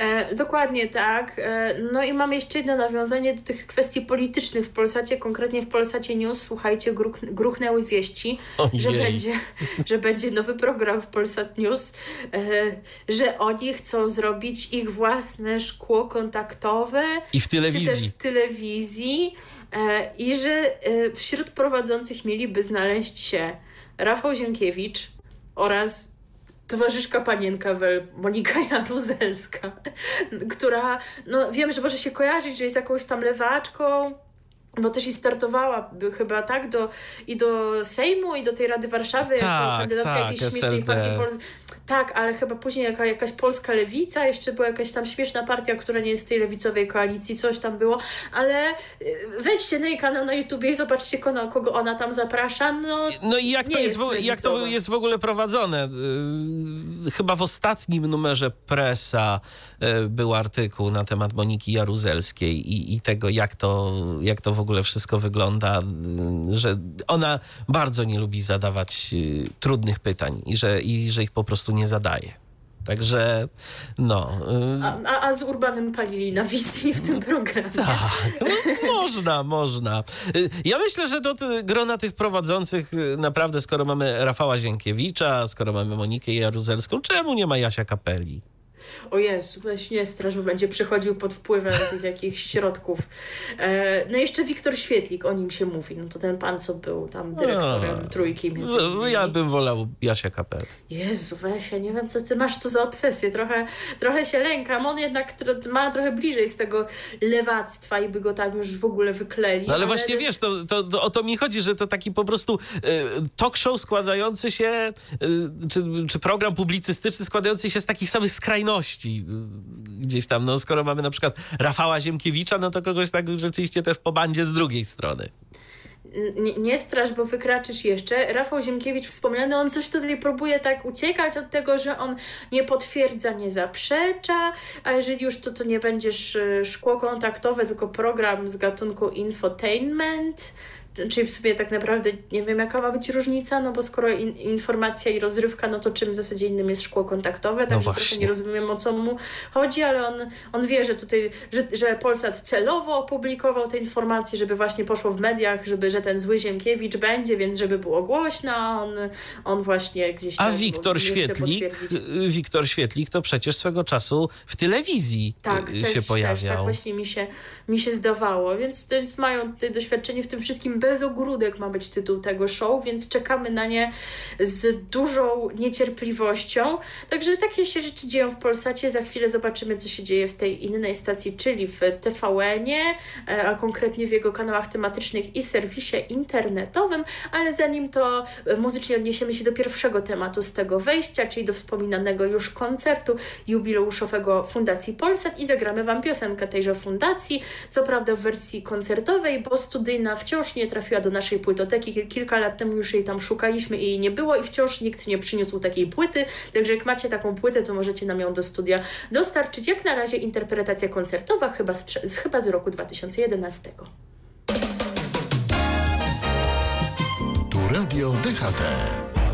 B: E, dokładnie tak. E, no i mam jeszcze jedno nawiązanie do tych kwestii politycznych w Polsacie, konkretnie w Polsacie News. Słuchajcie, gruch, gruchnęły wieści, że będzie, że będzie nowy program w Polsat News, e, że oni chcą zrobić ich własne szkło kontaktowe.
A: I w telewizji.
B: w telewizji. E, I że e, wśród prowadzących mieliby znaleźć się Rafał Ziemkiewicz oraz towarzyszka panienka Wel, Monika Jaruzelska, która, no wiem, że może się kojarzyć, że jest jakąś tam lewaczką, bo też i startowała chyba tak do, i do Sejmu, i do tej Rady Warszawy
A: tak, jako kandydatka
B: tak, jakiejś śmiesznej partii polskiej. Tak, ale chyba później jaka, jakaś polska lewica, jeszcze była jakaś tam śmieszna partia, która nie jest z tej lewicowej koalicji, coś tam było, ale y, wejdźcie na jej kanał na YouTubie i zobaczcie, kogo, kogo ona tam zaprasza. No,
A: no i jak to jest, jest jak to jest w ogóle prowadzone? Y, chyba w ostatnim numerze Presa był artykuł na temat Moniki Jaruzelskiej i, i tego, jak to, jak to w ogóle wszystko wygląda, że ona bardzo nie lubi zadawać trudnych pytań i że, i że ich po prostu nie zadaje. Także no.
B: Y, a, a, z Urbanem palili na wizji w tym programie.
A: Tak, no, można, można. Y, ja myślę, że do grona tych prowadzących y, naprawdę, skoro mamy Rafała Zienkiewicza, skoro mamy Monikę Jaruzelską, czemu nie ma Jasia Kapeli?
B: O Jezu, weź nie strasz, bo będzie przechodził pod wpływem tych jakichś środków. E, no jeszcze Wiktor Świetlik, o nim się mówi. No to ten pan, co był tam dyrektorem a, trójki między innymi.
A: Ja bym wolał Jasia Kapel.
B: Jezu, weź, ja nie wiem, co ty masz tu za obsesję. Trochę, trochę się lękam. On jednak ma trochę bliżej z tego lewactwa i by go tam już w ogóle wykleli.
A: No ale, ale... właśnie wiesz, to, to, to, o to mi chodzi, że to taki po prostu y, talk show składający się, y, czy, czy program publicystyczny składający się z takich samych skrajności gdzieś tam, no skoro mamy na przykład Rafała Ziemkiewicza, no to kogoś tak rzeczywiście też po bandzie z drugiej strony.
B: Nie, nie strasz, bo wykraczysz jeszcze. Rafał Ziemkiewicz wspomniany, on coś tutaj próbuje tak uciekać od tego, że on nie potwierdza, nie zaprzecza, a jeżeli już to, to nie będziesz szkło kontaktowe, tylko program z gatunku infotainment, czyli w sumie tak naprawdę nie wiem jaka ma być różnica, no bo skoro in, informacja i rozrywka, no to czym w zasadzie innym jest szkło kontaktowe, także no trochę nie rozumiem o co mu chodzi, ale on, on wie, że tutaj, że, że Polsat celowo opublikował te informacje, żeby właśnie poszło w mediach, żeby, że ten zły Ziemkiewicz będzie, więc żeby było głośno, a on, on właśnie gdzieś
A: A Wiktor Świetlik, Wiktor Świetlik to przecież swego czasu w telewizji tak, y, się też, pojawiał. Też,
B: tak właśnie mi się, mi się zdawało, więc, więc mają doświadczenie w tym wszystkim bez ogródek ma być tytuł tego show, więc czekamy na nie z dużą niecierpliwością. Także takie się rzeczy dzieją w Polsacie. Za chwilę zobaczymy, co się dzieje w tej innej stacji, czyli w TVN-ie, e, a konkretnie w jego kanałach tematycznych i serwisie internetowym. Ale zanim to e, muzycznie odniesiemy się do pierwszego tematu z tego wejścia, czyli do wspominanego już koncertu jubileuszowego Fundacji Polsat i zagramy Wam piosenkę tejże fundacji, co prawda w wersji koncertowej, bo studyjna wciąż nie trafiła do naszej płytoteki. Kilka lat temu już jej tam szukaliśmy i jej nie było i wciąż nikt nie przyniósł takiej płyty, także jak macie taką płytę, to możecie nam ją do studia dostarczyć. Jak na razie interpretacja koncertowa chyba z, chyba z roku 2011.
D: Tu Radio DHT.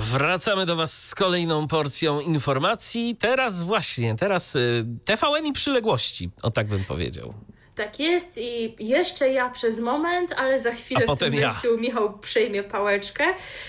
A: Wracamy do Was z kolejną porcją informacji. Teraz właśnie, teraz y, TVN i przyległości, o tak bym powiedział.
B: Tak jest i jeszcze ja przez moment, ale za chwilę w tym wejściu ja. Michał przejmie pałeczkę.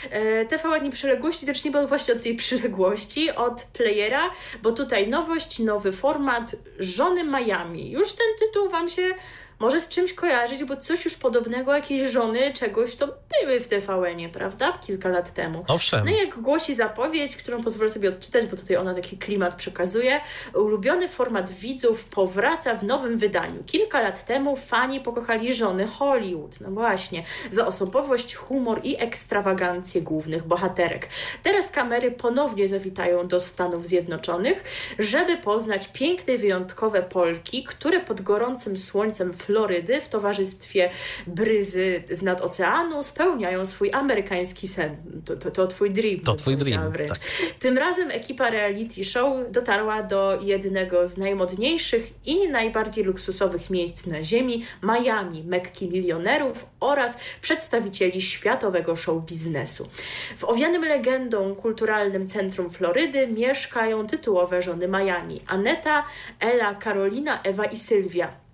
B: E, TVN i przyległości, zacznijmy właśnie od tej przyległości, od playera, bo tutaj nowość, nowy format, Żony Miami. Już ten tytuł Wam się może z czymś kojarzyć, bo coś już podobnego, jakieś żony czegoś to były w TVN-ie, prawda? Kilka lat temu.
A: Owszem.
B: No i jak głosi zapowiedź, którą pozwolę sobie odczytać, bo tutaj ona taki klimat przekazuje. Ulubiony format widzów powraca w nowym wydaniu. Kilka lat temu fani pokochali żony Hollywood. No właśnie. Za osobowość, humor i ekstrawagancję głównych bohaterek. Teraz kamery ponownie zawitają do Stanów Zjednoczonych, żeby poznać piękne, wyjątkowe Polki, które pod gorącym słońcem Florydy w towarzystwie bryzy z nad oceanu spełniają swój amerykański sen. To, to, to twój dream.
A: To twój dream. Tak.
B: Tym razem ekipa reality show dotarła do jednego z najmodniejszych i najbardziej luksusowych miejsc na ziemi, Miami, Mekki milionerów oraz przedstawicieli światowego show biznesu. W owianym legendą kulturalnym centrum Florydy mieszkają tytułowe żony Miami. Aneta, Ela, Karolina, Ewa i Sylwia.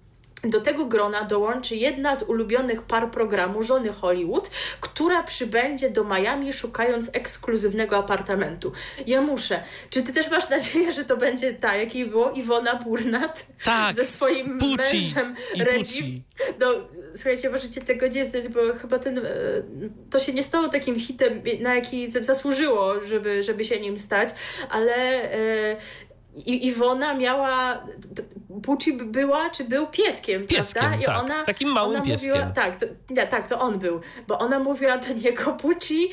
B: Do tego grona dołączy jedna z ulubionych par programu żony Hollywood, która przybędzie do Miami szukając ekskluzywnego apartamentu. Ja muszę. Czy ty też masz nadzieję, że to będzie ta, jakiej było Iwona Burnat
A: tak,
B: ze swoim
A: Pucci
B: mężem Reggie? No, słuchajcie, możecie tego nie znać, bo chyba ten, e, to się nie stało takim hitem, na jaki zasłużyło, żeby, żeby się nim stać, ale e, i Iwona miała, Pucci była, czy był pieskiem,
A: pieskiem
B: prawda?
A: I tak, ona, takim małym
B: ona
A: pieskiem.
B: Mówiła, tak, to, nie, tak, to on był, bo ona mówiła do niego Pucci,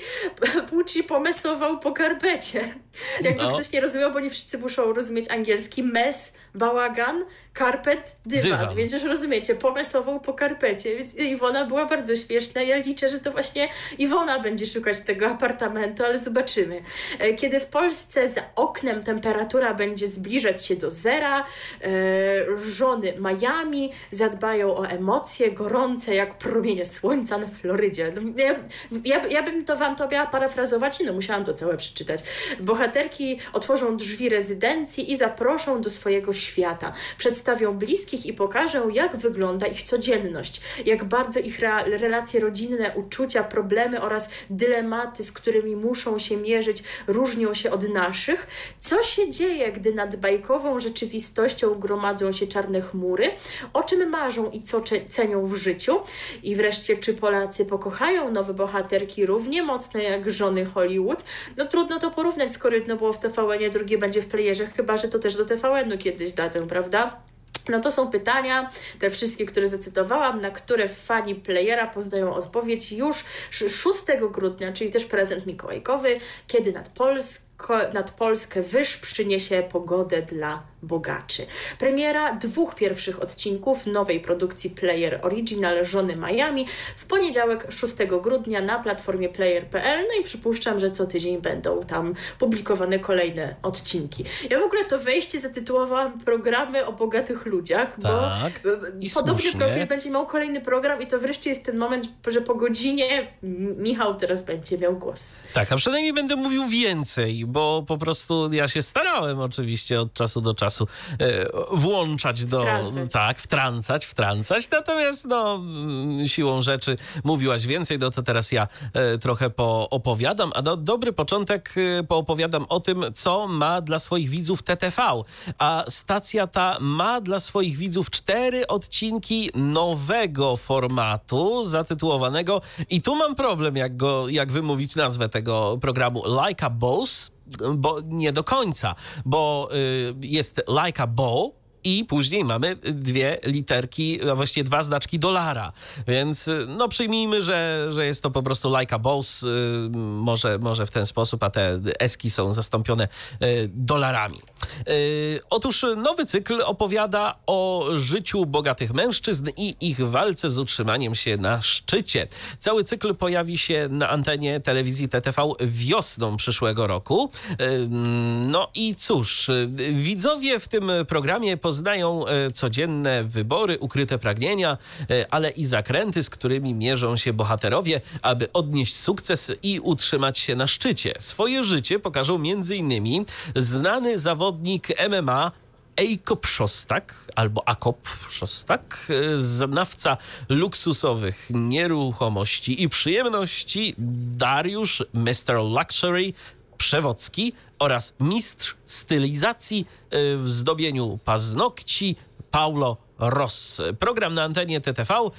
B: Pucci pomesował po karpecie. Jakby no. ktoś nie rozumiał, bo nie wszyscy muszą rozumieć angielski, mes, bałagan, karpet, dywan. dywan. Więc już rozumiecie, pomesował po karpecie, więc Iwona była bardzo śmieszna. Ja liczę, że to właśnie Iwona będzie szukać tego apartamentu, ale zobaczymy. E, kiedy w Polsce za oknem temperatura będzie zbliżać się do zera, e, żony Miami zadbają o emocje gorące jak promienie słońca na Florydzie. No, ja, ja, ja bym to wam to miała parafrazować, no musiałam to całe przeczytać. Bohaterki otworzą drzwi rezydencji i zaproszą do swojego świata. Przedstawią bliskich i pokażą, jak wygląda ich codzienność, jak bardzo ich re relacje rodzinne, uczucia, problemy oraz dylematy, z którymi muszą się mierzyć, różnią się od naszych. Co się dzieje, gdy nad bajkową rzeczywistością gromadzą się czarne chmury? O czym marzą i co cenią w życiu? I wreszcie, czy Polacy pokochają nowe bohaterki równie mocno jak żony Hollywood? No trudno to porównać, skoro jedno było w TVN, drugie będzie w playerze, chyba że to też do TVN-u kiedyś dadzą, prawda? No to są pytania, te wszystkie, które zacytowałam, na które fani playera poznają odpowiedź już 6 grudnia, czyli też prezent mikołajkowy, kiedy nad Polską nad Polskę wyż przyniesie pogodę dla bogaczy. Premiera dwóch pierwszych odcinków nowej produkcji Player Original Żony Miami w poniedziałek 6 grudnia na platformie player.pl. No i przypuszczam, że co tydzień będą tam publikowane kolejne odcinki. Ja w ogóle to wejście zatytułowałam programy o bogatych ludziach,
A: Tak,
B: bo
A: i
B: podobny
A: słusznie.
B: profil będzie miał kolejny program i to wreszcie jest ten moment, że po godzinie Michał teraz będzie miał głos.
A: Tak, a przynajmniej będę mówił więcej, bo po prostu ja się starałem oczywiście od czasu do czasu e, włączać do...
B: Wtrącać.
A: Tak, wtrącać, wtrącać. Natomiast no, mm, siłą rzeczy mówiłaś więcej, no to teraz ja e, trochę poopowiadam. A no, dobry początek e, poopowiadam o tym, co ma dla swoich widzów TTV. A stacja ta ma dla swoich widzów cztery odcinki nowego formatu zatytułowanego i tu mam problem, jak, go, jak wymówić nazwę tego programu. Like a Boss, bo nie do końca, bo y, jest Like a Bow, i później mamy dwie literki, a właściwie dwa znaczki dolara. Więc y, no przyjmijmy, że, że jest to po prostu like a boss, y, może, może w ten sposób, a te eski są zastąpione y, dolarami. Otóż nowy cykl opowiada o życiu bogatych mężczyzn i ich walce z utrzymaniem się na szczycie. Cały cykl pojawi się na antenie telewizji TTV wiosną przyszłego roku. Y, No i cóż, widzowie w tym programie poznają e, codzienne wybory, ukryte pragnienia, e, ale i zakręty, z którymi mierzą się bohaterowie, aby odnieść sukces i utrzymać się na szczycie. Swoje życie pokażą m.in. znany zawodnik MMA Ejkop Szostak albo Akop Szostak, e, znawca luksusowych nieruchomości i przyjemności Dariusz Mr. Luxury Przewocki oraz mistrz stylizacji y, w zdobieniu paznokci Paulo Ross. Program na antenie TTV y,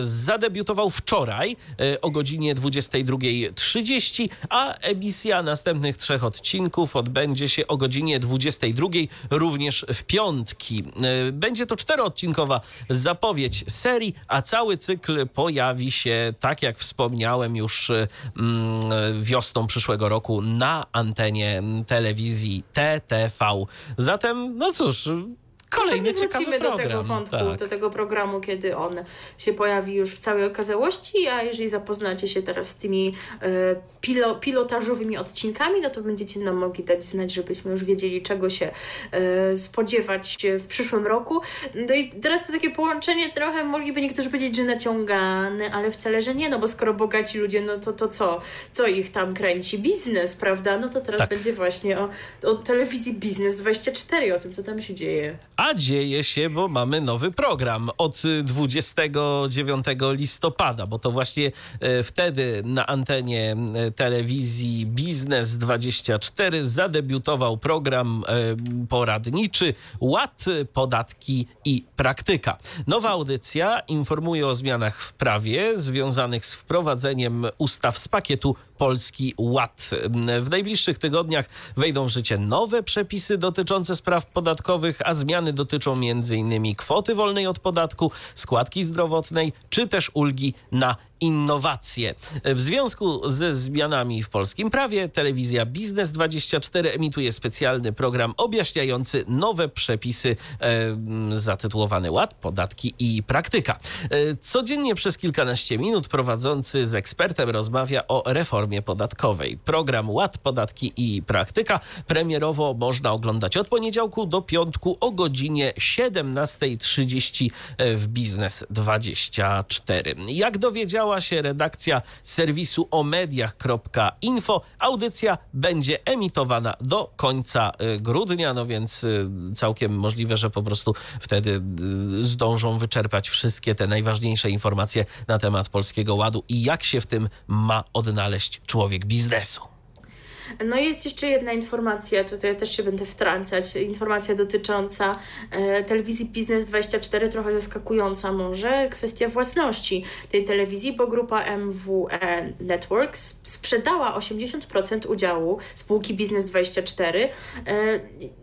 A: zadebiutował wczoraj y, o godzinie 22.30, a emisja następnych trzech odcinków odbędzie się o godzinie 22.00 również w piątki. Y, Będzie to czteroodcinkowa zapowiedź serii, a cały cykl pojawi się, tak jak wspomniałem już mm, wiosną przyszłego roku na antenie telewizji TTV. Zatem, no cóż, kolejny ciekawy
B: wrócimy do
A: program.
B: tego wątku,
A: tak.
B: do tego programu, kiedy on się pojawi już w całej okazałości, a jeżeli zapoznacie się teraz z tymi e, pilo, pilotażowymi odcinkami, no to będziecie nam mogli dać znać, żebyśmy już wiedzieli, czego się e, spodziewać w przyszłym roku. No i teraz to takie połączenie trochę mogliby niektórzy powiedzieć, że naciągane, ale wcale, że nie, no bo skoro bogaci ludzie, no to, to co? Co ich tam kręci? Biznes, prawda? No to teraz
A: Tak.
B: będzie właśnie o, o telewizji Biznes 24, o tym, co tam się dzieje.
A: A dzieje się, bo mamy nowy program od y, 29 listopada, bo to właśnie e, wtedy na antenie e, telewizji Biznes 24 zadebiutował program poradniczy Ład, podatki i praktyka. Nowa audycja informuje o zmianach w prawie związanych z wprowadzeniem ustaw z pakietu Polski Ład. W najbliższych tygodniach wejdą w życie nowe przepisy dotyczące spraw podatkowych, a zmiany dotyczą m.in. kwoty wolnej od podatku, składki zdrowotnej czy też ulgi na innowacje. W związku ze zmianami w polskim prawie telewizja Biznes 24 emituje specjalny program objaśniający nowe przepisy e, zatytułowany Ład, podatki i praktyka. E, codziennie przez kilkanaście minut prowadzący z ekspertem rozmawia o reformie podatkowej. Program Ład, podatki i praktyka premierowo można oglądać od poniedziałku do piątku o godzinie 17.30 w Biznes 24. Jak dowiedziała się redakcja serwisu o audycja będzie emitowana do końca y, grudnia, no więc y, całkiem możliwe, że po prostu wtedy y, zdążą wyczerpać wszystkie te najważniejsze informacje na temat Polskiego Ładu i jak się w tym ma odnaleźć człowiek biznesu.
B: No i jest jeszcze jedna informacja, tutaj też się będę wtrącać, informacja dotycząca e, telewizji Biznes 24, trochę zaskakująca może, kwestia własności tej telewizji, bo grupa MWE Networks sprzedała 80% udziału spółki Biznes 24 e,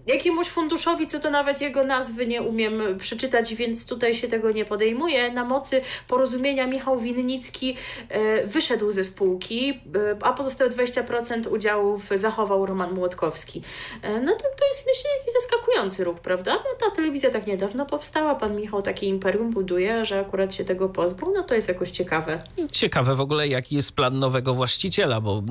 B: jakiemuś funduszowi, co to nawet jego nazwy nie umiem przeczytać, więc tutaj się tego nie podejmuję. Na mocy porozumienia Michał Winnicki e, wyszedł ze spółki, e, a pozostałe 20% udziałów zachował Roman Młotkowski. No to, to jest myślę jakiś zaskakujący ruch, prawda? No ta telewizja tak niedawno powstała, pan Michał takie imperium buduje, że akurat się tego pozbył, no to jest jakoś ciekawe.
A: Ciekawe w ogóle jaki jest plan nowego właściciela, bo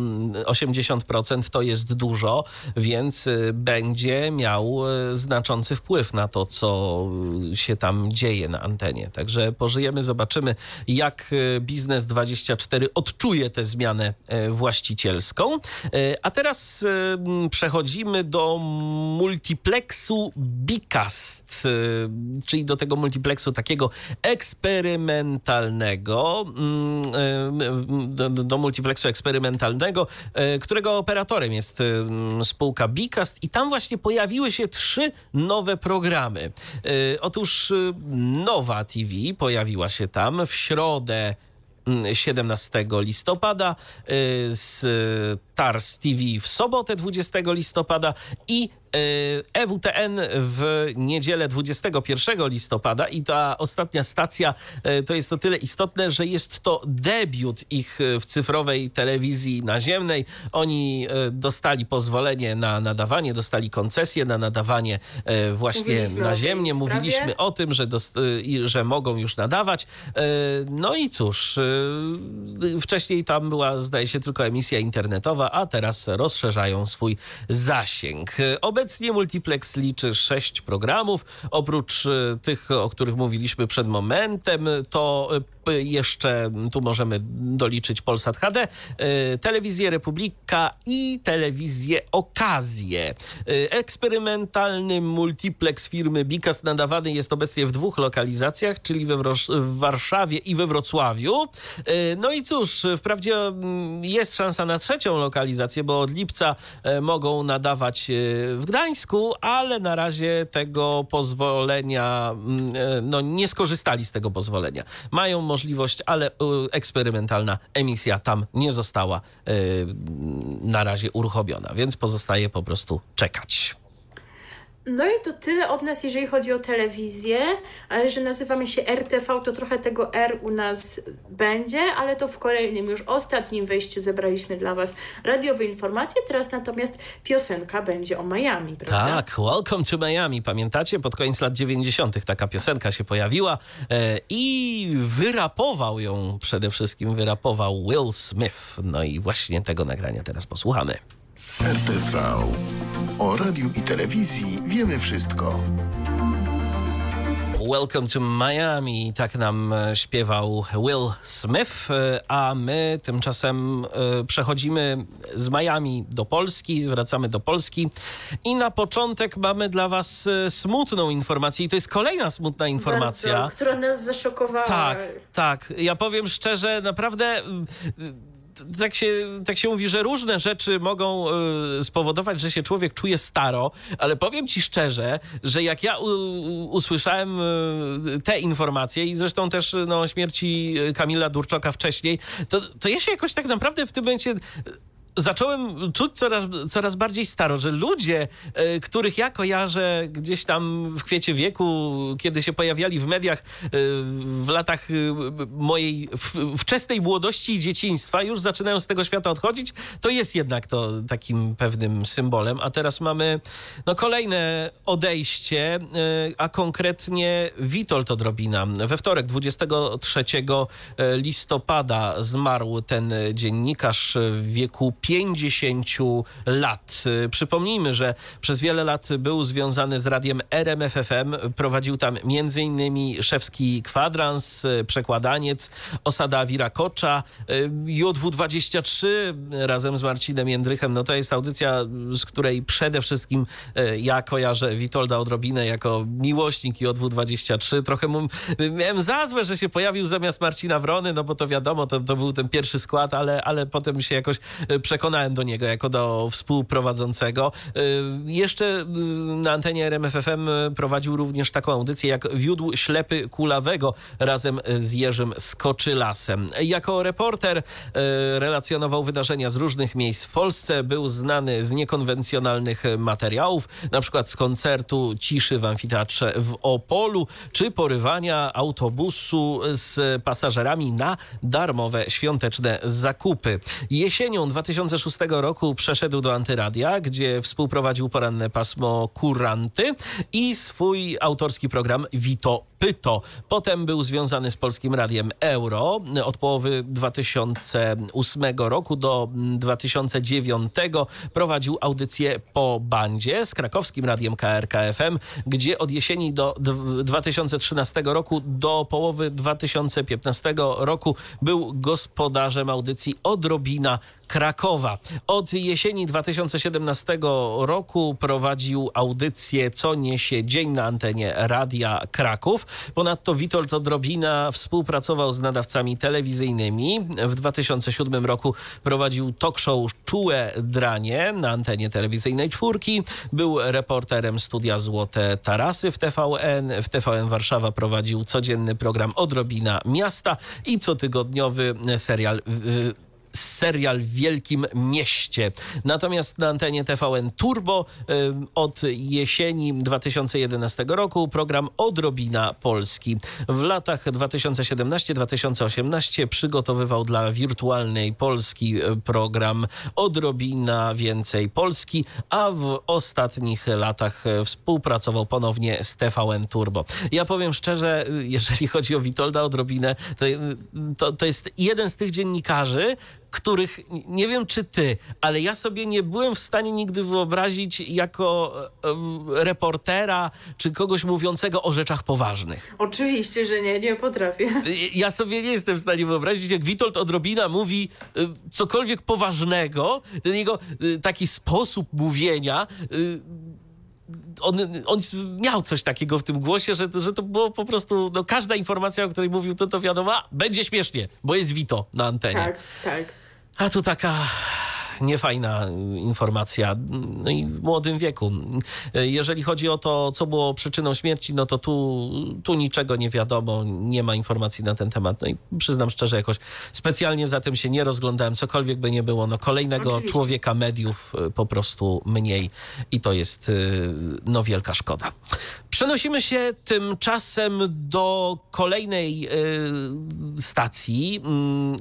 A: 80% mm, to jest dużo, więc y, będzie miał y, znaczący wpływ na to, co się tam dzieje na antenie. Także pożyjemy, zobaczymy jak Biznes24 odczuje tę zmianę właścicielską. A teraz przechodzimy do multiplexu Bicast, czyli do tego multiplexu takiego eksperymentalnego, do, do multiplexu eksperymentalnego, którego operatorem jest spółka Bicast i tam właśnie pojawiły się trzy nowe programy. Otóż Nowa TV pojawiła się tam w środę 17 listopada, Stars TV w sobotę 20 listopada i EWTN e w niedzielę 21 listopada i ta ostatnia stacja e, to jest to tyle istotne, że jest to debiut ich w cyfrowej telewizji naziemnej. Oni e, dostali pozwolenie na nadawanie, dostali koncesję na nadawanie właśnie Mówiliśmy naziemnie. O Mówiliśmy o tym, że, że mogą już nadawać. No i cóż, wcześniej tam była zdaje się tylko emisja internetowa, a teraz rozszerzają swój zasięg. Obecnie Multiplex liczy sześć programów. Oprócz e, tych, o których mówiliśmy przed momentem, to e, jeszcze tu możemy doliczyć Polsat HD, y, Telewizję Republika i Telewizję Okazję. Y, eksperymentalny multiplex firmy Bikas nadawany jest obecnie w dwóch lokalizacjach, czyli we w Warszawie i we Wrocławiu. Y, no i cóż, wprawdzie mm, jest szansa na trzecią lokalizację, bo od lipca mogą nadawać w Gdańsku, ale na razie tego pozwolenia, mm, no nie skorzystali z tego pozwolenia. Mają możliwość, ale y, eksperymentalna emisja tam nie została y, na razie uruchomiona, więc pozostaje po prostu czekać.
B: No i to tyle od nas, jeżeli chodzi o telewizję, ale że nazywamy się RTV, to trochę tego R u nas będzie, ale to w kolejnym, już ostatnim wejściu zebraliśmy dla Was radiowe informacje, teraz natomiast piosenka będzie o Miami, prawda?
A: Tak, Welcome to Miami. Pamiętacie? Pod koniec lat 90. taka piosenka się pojawiła e, i wyrapował ją, przede wszystkim wyrapował Will Smith. No i właśnie tego nagrania teraz posłuchamy.
D: RTV. O radiu i telewizji wiemy wszystko.
A: Welcome to Miami, tak nam e, śpiewał Will Smith, e, a my tymczasem e, przechodzimy z Miami do Polski, wracamy do Polski i na początek mamy dla Was smutną informację i to jest kolejna smutna informacja.
B: Bardzo, która nas zaszokowała.
A: Tak, tak. Ja powiem szczerze, naprawdę tak się, tak się mówi, że różne rzeczy mogą y, spowodować, że się człowiek czuje staro, ale powiem ci szczerze, że jak ja usłyszałem y, te informacje i zresztą też no, śmierci Kamila Durczoka wcześniej, to, to ja się jakoś tak naprawdę w tym momencie zacząłem czuć coraz, coraz bardziej staro, że ludzie, e, których ja kojarzę gdzieś tam w kwiecie wieku, kiedy się pojawiali w mediach e, w latach e, mojej wczesnej młodości i dzieciństwa, już zaczynają z tego świata odchodzić, to jest jednak to takim pewnym symbolem. A teraz mamy no, kolejne odejście, a konkretnie Witold Odrobina. We wtorek, 23 listopada zmarł ten dziennikarz w wieku 50 lat. Przypomnijmy, że przez wiele lat był związany z radiem RMFFM. Prowadził tam m.in. Szewski Kwadrans, przekładaniec, Osada Wirakocza, JW23 razem z Marcinem Jędrychem. No to jest audycja, z której przede wszystkim ja kojarzę Witolda odrobinę jako miłośnik JW23. Trochę mu, miałem za złe, że się pojawił zamiast Marcina Wrony, no bo to wiadomo, to, to był ten pierwszy skład, ale, ale potem się jakoś przekonałem przekonałem do niego jako do współprowadzącego. Y, jeszcze y, na antenie RMFFM prowadził również taką audycję jak Wiódł Ślepy Kulawego razem z Jerzym Skoczylasem. Jako reporter y, relacjonował wydarzenia z różnych miejsc w Polsce. Był znany z niekonwencjonalnych materiałów, na przykład z koncertu Ciszy w Amfiteatrze w Opolu, czy porywania autobusu z pasażerami na darmowe świąteczne zakupy. Jesienią 2000 2006 roku przeszedł do Antyradia, gdzie współprowadził poranne pasmo Kuranty i swój autorski program Vito Pyto. Potem był związany z Polskim Radiem Euro od połowy 2008 roku do 2009 prowadził audycję po bandzie z krakowskim radiem KRKFM, gdzie od jesieni do 2013 roku do połowy 2015 roku był gospodarzem audycji Odrobina Krakowa. Od jesieni 2017 roku prowadził audycję Co niesie dzień na antenie Radia Kraków. Ponadto Witold Odrobina współpracował z nadawcami telewizyjnymi. W 2007 roku prowadził talk show Czułe Dranie na antenie telewizyjnej czwórki. Był reporterem studia Złote Tarasy w TVN. W TVN Warszawa prowadził codzienny program Odrobina Miasta i cotygodniowy serial serial w Wielkim Mieście. Natomiast na antenie TVN Turbo od jesieni 2011 roku program Odrobina Polski. W latach 2017-2018 przygotowywał dla wirtualnej Polski e, program Odrobina Więcej Polski, a w ostatnich latach e, współpracował ponownie z TVN Turbo. Ja powiem szczerze, jeżeli chodzi o Witolda Odrobinę, to, to, to jest jeden z tych dziennikarzy, których nie wiem czy ty, ale ja sobie nie byłem w stanie nigdy wyobrazić jako reportera czy kogoś mówiącego o rzeczach poważnych.
B: Oczywiście, że nie, nie potrafię.
A: Ja sobie nie jestem w stanie wyobrazić, jak Witold Odrobina mówi y, cokolwiek poważnego, ten jego y, taki sposób mówienia y, on, on miał coś takiego w tym głosie, że, że to było po prostu, no, każda informacja, o której mówił, to, to wiadomo, a, będzie śmiesznie, bo jest Wito na antenie.
B: Tak, tak.
A: A tu taka niefajna informacja. No i w młodym wieku. Jeżeli chodzi o to, co było przyczyną śmierci, no to tu, tu niczego nie wiadomo, nie ma informacji na ten temat. No i przyznam szczerze, jakoś specjalnie za tym się nie rozglądałem, cokolwiek by nie było. No kolejnego Oczywiście. człowieka mediów y, po prostu mniej i to jest y, no wielka szkoda. Przenosimy się tymczasem do kolejnej y, stacji. Mm,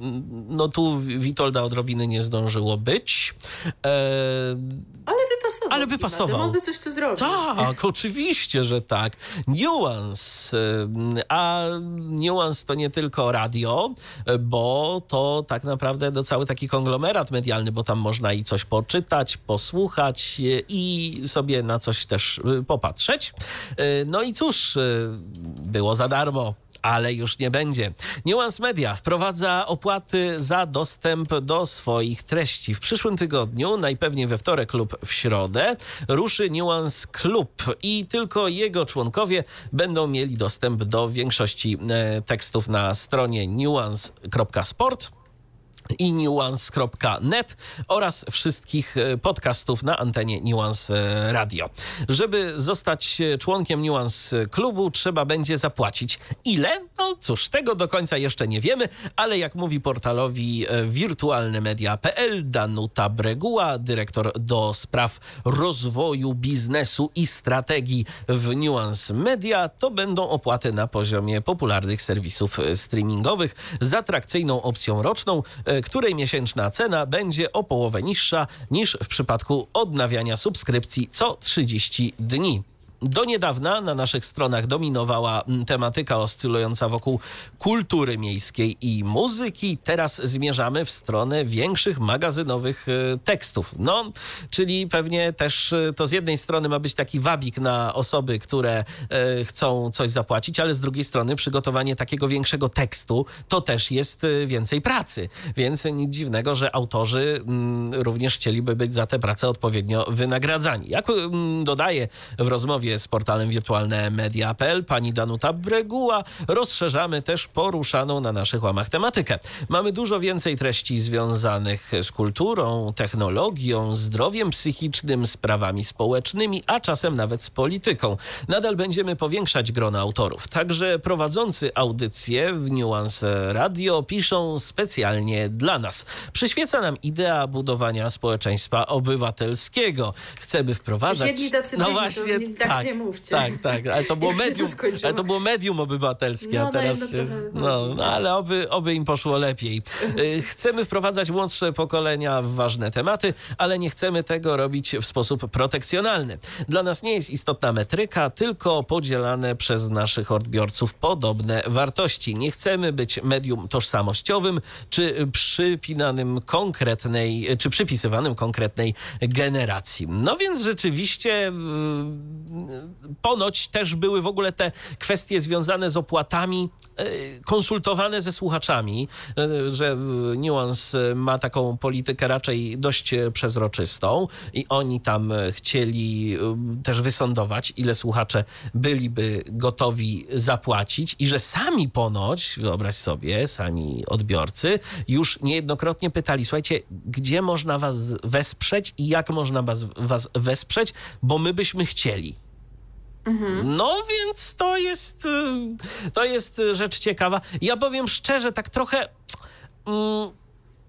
A: no tu Witolda odrobiny nie zdążyło być.
B: E, ale by pasował.
A: Ale by pasował.
B: Mógłby coś tu zrobić.
A: Tak, oczywiście, że tak. Nuance. Y, a Nuance to nie tylko radio, bo to tak naprawdę no, cały taki konglomerat medialny, bo tam można i coś poczytać, posłuchać y, i sobie na coś też y, popatrzeć. No i cóż, było za darmo ale już nie będzie. Nuance Media wprowadza opłaty za dostęp do swoich treści. W przyszłym tygodniu, najpewniej we wtorek lub w środę, ruszy Nuance Club i tylko jego członkowie będą mieli dostęp do większości e, tekstów na stronie nuance.sport i nuance.net oraz wszystkich e, podcastów na antenie Nuance e, Radio. Żeby zostać e, członkiem Nuance Klubu, trzeba będzie zapłacić. Ile? No cóż, tego do końca jeszcze nie wiemy, ale jak mówi portalowi wirtualnemedia.pl Danuta Breguła, dyrektor do spraw rozwoju biznesu i strategii w Nuance Media, to będą opłaty na poziomie popularnych serwisów streamingowych z atrakcyjną opcją roczną, której miesięczna cena będzie o połowę niższa niż w przypadku odnawiania subskrypcji co 30 dni. Do niedawna na naszych stronach dominowała mm, tematyka oscylująca wokół kultury miejskiej i muzyki. Teraz zmierzamy w stronę większych magazynowych e, tekstów. No, czyli pewnie też e, to z jednej strony ma być taki wabik na osoby, które e, chcą coś zapłacić, ale z drugiej strony przygotowanie takiego większego tekstu to też jest więcej pracy. Więc nic dziwnego, że autorzy mm, również chcieliby być za tę pracę odpowiednio wynagradzani. Jak mm, dodaje w rozmowie z portalem wirtualne media.pl pani Danuta Breguła rozszerzamy też poruszaną na naszych łamach tematykę. Mamy dużo więcej treści związanych z kulturą, technologią, zdrowiem psychicznym, sprawami społecznymi, a czasem nawet z polityką. Nadal będziemy powiększać grono autorów. Także prowadzący audycje w Nuance Radio piszą specjalnie dla nas. Przyświeca nam idea budowania społeczeństwa obywatelskiego. Chcemy wprowadzać...
B: Jedni tacy no byli, właśnie, tak
A: tak,
B: nie mówcie.
A: tak, tak, ale to było medium, ale to było medium obywatelskie,
B: No,
A: a teraz
B: no, no,
A: jest, no, no ale oby, oby im poszło lepiej. Y, Chcemy wprowadzać młodsze pokolenia w ważne tematy, ale nie chcemy tego robić w sposób protekcjonalny. Dla nas nie jest istotna metryka, tylko podzielane przez naszych odbiorców podobne wartości. Nie chcemy być medium tożsamościowym, czy przypinanym konkretnej, czy przypisywanym konkretnej generacji. No więc rzeczywiście y, ponoć też były w ogóle te kwestie związane z opłatami y, konsultowane ze słuchaczami, y, że y, Nuance ma taką politykę raczej dość e, przezroczystą i oni tam e, chcieli też wysądować, ile słuchacze byliby gotowi zapłacić i że sami ponoć, wyobraź sobie, sami odbiorcy już niejednokrotnie pytali, słuchajcie, gdzie można was wesprzeć i jak można was, was wesprzeć, bo my byśmy chcieli. No więc to jest, y, to jest rzecz ciekawa. Ja powiem szczerze, tak trochę, mm,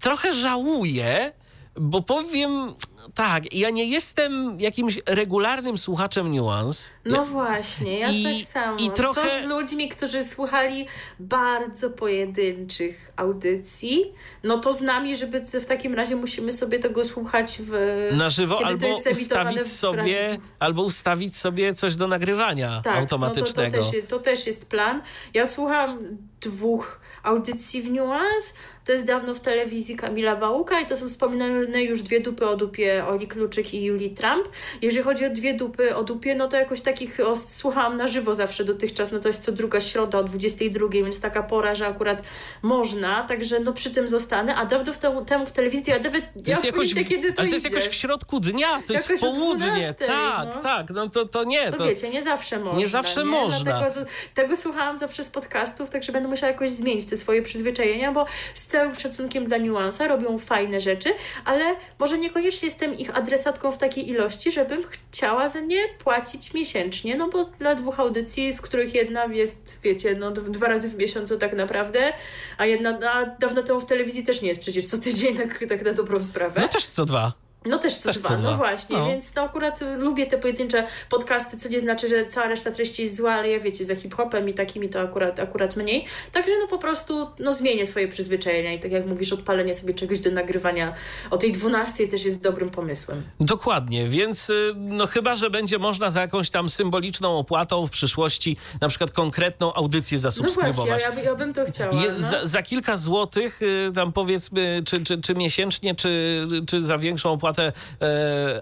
A: trochę żałuję, bo powiem tak, ja nie jestem jakimś regularnym słuchaczem Nuance.
B: No właśnie, ja
A: I-
B: tak samo.
A: i trochę-
B: Co z ludźmi, którzy słuchali bardzo pojedynczych audycji? No to z nami, żeby w takim razie musimy sobie tego słuchać w
A: Na żywo
B: kiedy to
A: albo ustawić sobie, albo ustawić sobie coś do nagrywania
B: Tak,
A: automatycznego.
B: No to, to, też, to też jest plan. Ja słucham dwóch audycji w Nuance. To jest dawno w telewizji Kamila Bałuka i to są wspominane już dwie dupy o dupie Oli Kluczyk i Julii Trump. Jeżeli chodzi o dwie dupy o dupie, no to jakoś takich o, słuchałam na żywo zawsze dotychczas, no to jest co druga środa o 22, więc taka pora, że akurat można, także no przy tym zostanę, a dawno w temu, temu w telewizji, a nawet
A: To jest
B: ja
A: jakoś,
B: pojęcia, kiedy to
A: ale to jest
B: idzie.
A: jakoś w środku dnia, to jest w
B: Jakoś
A: południe.
B: 12,
A: Tak,
B: no.
A: tak, no to, to nie.
B: No
A: To,
B: wiecie, nie zawsze można.
A: nie zawsze można.
B: Dlatego to- tego słuchałam zawsze z podcastów, także będę musiała jakoś zmienić te swoje przyzwyczajenia, bo z całym szacunkiem dla niuansa robią fajne rzeczy, ale może niekoniecznie jestem ich adresatką w takiej ilości, żebym chciała za nie płacić miesięcznie, no bo dla dwóch audycji, z których jedna jest, wiecie, no dwa razy w miesiącu tak naprawdę, a jedna a dawno temu w telewizji też nie jest przecież co tydzień, tak, tak na dobrą sprawę.
A: no też co dwa.
B: No też co
A: Też
B: dwa,
A: co
B: no
A: dwa.
B: właśnie,
A: No.
B: więc no akurat lubię te pojedyncze podcasty, co nie znaczy, że cała reszta treści jest zła, ale ja wiecie, za hip-hopem i takimi to akurat, akurat mniej. Także no po prostu no zmienię swoje przyzwyczajenia i tak jak mówisz, odpalenie sobie czegoś do nagrywania o tej 12 też jest dobrym pomysłem.
A: Dokładnie, więc y, no chyba, że będzie można za jakąś tam symboliczną opłatą w przyszłości na przykład konkretną audycję
B: No
A: zasubskrybować.
B: właśnie, ja, ja bym to chciała.
A: Je,
B: no.
A: za, za kilka złotych, y, tam powiedzmy, czy, czy, czy miesięcznie, czy, czy za większą opłatę, e,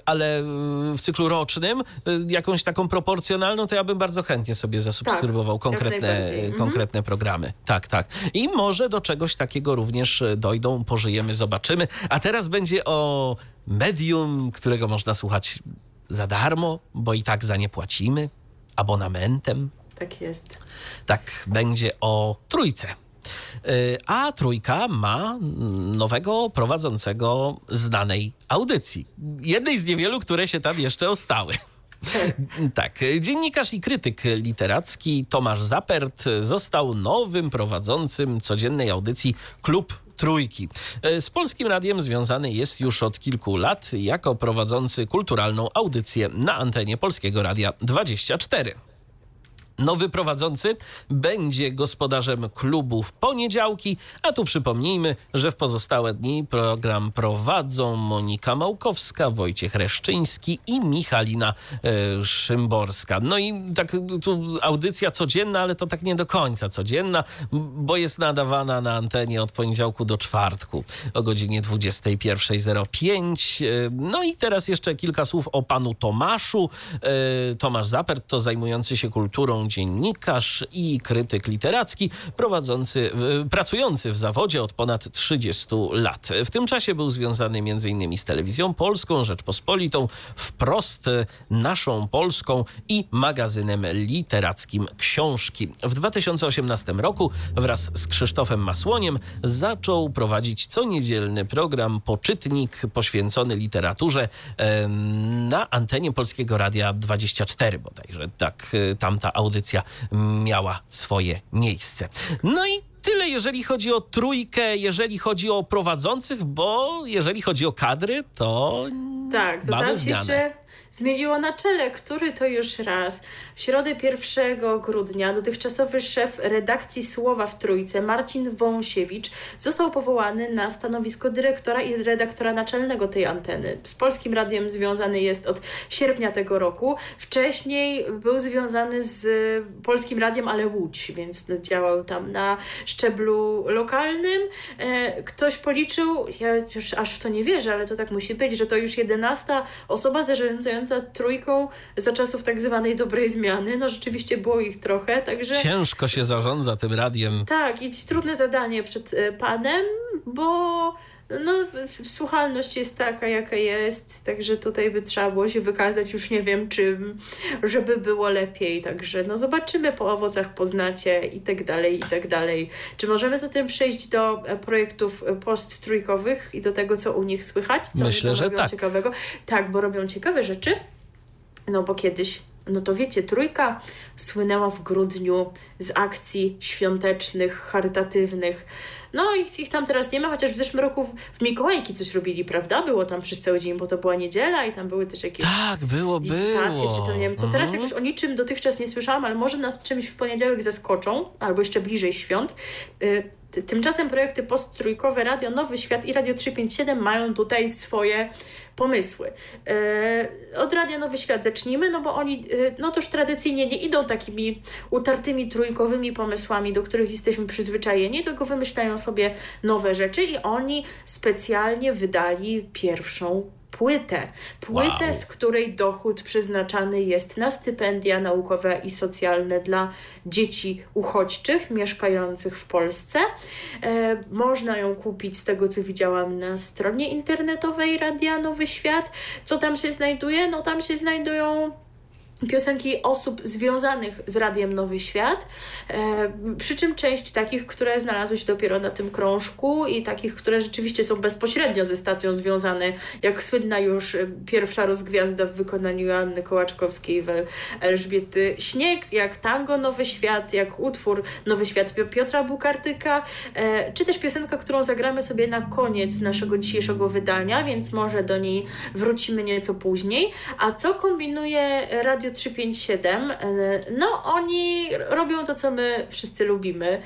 A: ale w cyklu rocznym, y, jakąś taką proporcjonalną, to ja bym bardzo chętnie sobie zasubskrybował konkretne,
B: najbardziej. Mhm.
A: konkretne programy. Tak, tak. I może do czegoś takiego również e, dojdą, pożyjemy, zobaczymy. A teraz będzie o medium, którego można słuchać za darmo, bo i tak za nie płacimy, abonamentem.
B: Tak jest.
A: Tak, będzie o trójce. Y, A trójka ma nowego prowadzącego znanej audycji. Jednej z niewielu, które się tam jeszcze ostały. Tak, dziennikarz i krytyk literacki Tomasz Zapert został nowym prowadzącym codziennej audycji Klub Trójki. Z Polskim Radiem związany jest już od kilku lat jako prowadzący kulturalną audycję na antenie Polskiego Radia 24. Nowy prowadzący będzie gospodarzem klubu w poniedziałki, a tu przypomnijmy, że w pozostałe dni program prowadzą Monika Małkowska, Wojciech Reszczyński i Michalina e, Szymborska. No i tak tu audycja codzienna, ale to tak nie do końca codzienna, bo jest nadawana na antenie od poniedziałku do czwartku o godzinie 21.05. E, No i teraz jeszcze kilka słów o panu Tomaszu. E, Tomasz Zapert to zajmujący się kulturą dziennikarz i krytyk literacki, prowadzący, pracujący w zawodzie od ponad 30 lat. W tym czasie był związany m.in. z telewizją polską, Rzeczpospolitą, wprost e, naszą polską i magazynem literackim Książki. W 2018 roku wraz z Krzysztofem Masłoniem zaczął prowadzić co niedzielny program Poczytnik poświęcony literaturze e, na antenie Polskiego Radia 24 bodajże. Tak, e, tamta audycja miała swoje miejsce. No i tyle, jeżeli chodzi o trójkę, jeżeli chodzi o prowadzących, bo jeżeli chodzi o kadry, to
B: Tak, to
A: mamy
B: teraz
A: zmianę.
B: jeszcze zmieniło na czele, który to już raz. W środę 1 grudnia dotychczasowy szef redakcji Słowa w Trójce, Marcin Wąsiewicz, został powołany na stanowisko dyrektora i redaktora naczelnego tej anteny. Z Polskim Radiem związany jest od sierpnia tego roku. Wcześniej był związany z Polskim Radiem, ale Łódź, więc działał tam na szczeblu lokalnym. E, ktoś policzył, ja już aż w to nie wierzę, ale to tak musi być, że to już jedenasta osoba zarządzająca trójką za czasów tak zwanej dobrej zmiany. No rzeczywiście było ich trochę, także...
A: Ciężko się zarządza tym radiem.
B: Tak, i trudne zadanie przed e, panem, bo no, słuchalność jest taka, jaka jest, także tutaj by trzeba było się wykazać już nie wiem czym, żeby było lepiej, także no zobaczymy po owocach poznacie i tak dalej, i tak dalej. Czy możemy zatem przejść do e, projektów e, post-trójkowych i do tego, co u nich słychać? Co
A: Myślę, że tak.
B: ciekawego? Tak, bo robią ciekawe rzeczy, no bo kiedyś no to wiecie, trójka słynęła w grudniu z akcji świątecznych, charytatywnych. No ich, ich tam teraz nie ma, chociaż w zeszłym roku w, w Mikołajki coś robili, prawda? Było tam przez cały dzień, bo to była niedziela i tam były też jakieś
A: tak, było,
B: licytacje,
A: było.
B: czy to nie wiem co. Teraz mhm. jakoś o niczym dotychczas nie słyszałam, ale może nas czymś w poniedziałek zaskoczą, albo jeszcze bliżej świąt. Y Tymczasem projekty posttrójkowe Radio Nowy Świat i Radio 357 mają tutaj swoje pomysły. E, od Radia Nowy Świat zacznijmy, no bo oni e, no to już tradycyjnie nie idą takimi utartymi trójkowymi pomysłami, do których jesteśmy przyzwyczajeni, tylko wymyślają sobie nowe rzeczy i oni specjalnie wydali pierwszą płytę. Płytę, wow. z której dochód przeznaczany jest na stypendia naukowe i socjalne dla dzieci uchodźczych mieszkających w Polsce. E, można ją kupić z tego, co widziałam na stronie internetowej Radia Nowy Świat. Co tam się znajduje? No tam się znajdują piosenki osób związanych z Radiem Nowy Świat, e, przy czym część takich, które znalazły się dopiero na tym krążku i takich, które rzeczywiście są bezpośrednio ze stacją związane, jak słynna już e, pierwsza rozgwiazda w wykonaniu Anny Kołaczkowskiej w Elżbiety Śnieg, jak tango Nowy Świat, jak utwór Nowy Świat Piotra Bukartyka, e, czy też piosenka, którą zagramy sobie na koniec naszego dzisiejszego wydania, więc może do niej wrócimy nieco później. A co kombinuje Radio Radio 357, e, no oni robią to, co my wszyscy lubimy.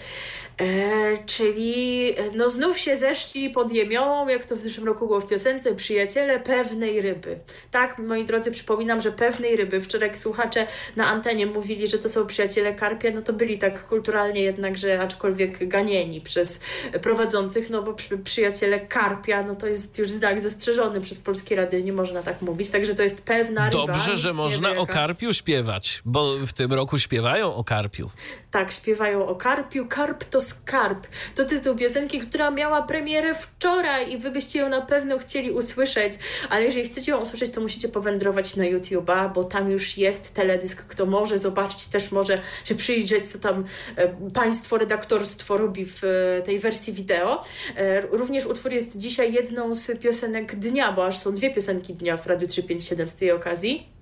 B: E, czyli e, no znów się zeszli pod jemiołą, jak to w zeszłym roku było w piosence, przyjaciele pewnej ryby. Tak, moi drodzy, przypominam, że pewnej ryby. Wczoraj słuchacze na antenie mówili, że to są przyjaciele karpia, no to byli tak kulturalnie jednakże, aczkolwiek ganieni przez prowadzących, no bo przy, przyjaciele karpia, no to jest już znak zastrzeżony przez Polskie Radio, nie można tak mówić, także to jest pewna ryba.
A: Dobrze, że można o karpiu śpiewać, bo w tym roku śpiewają o karpiu.
B: Tak, śpiewają o karpiu. Karp to skarb. To tytuł piosenki, która miała premierę wczoraj i wy byście ją na pewno chcieli usłyszeć, ale jeżeli chcecie ją usłyszeć, to musicie powędrować na YouTube'a, bo tam już jest teledysk, kto może zobaczyć, też może się przyjrzeć, co tam e, państwo redaktorstwo robi w e, tej wersji wideo. E, również utwór jest dzisiaj jedną z piosenek dnia, bo aż są dwie piosenki dnia w Radiu 357 z tej okazji.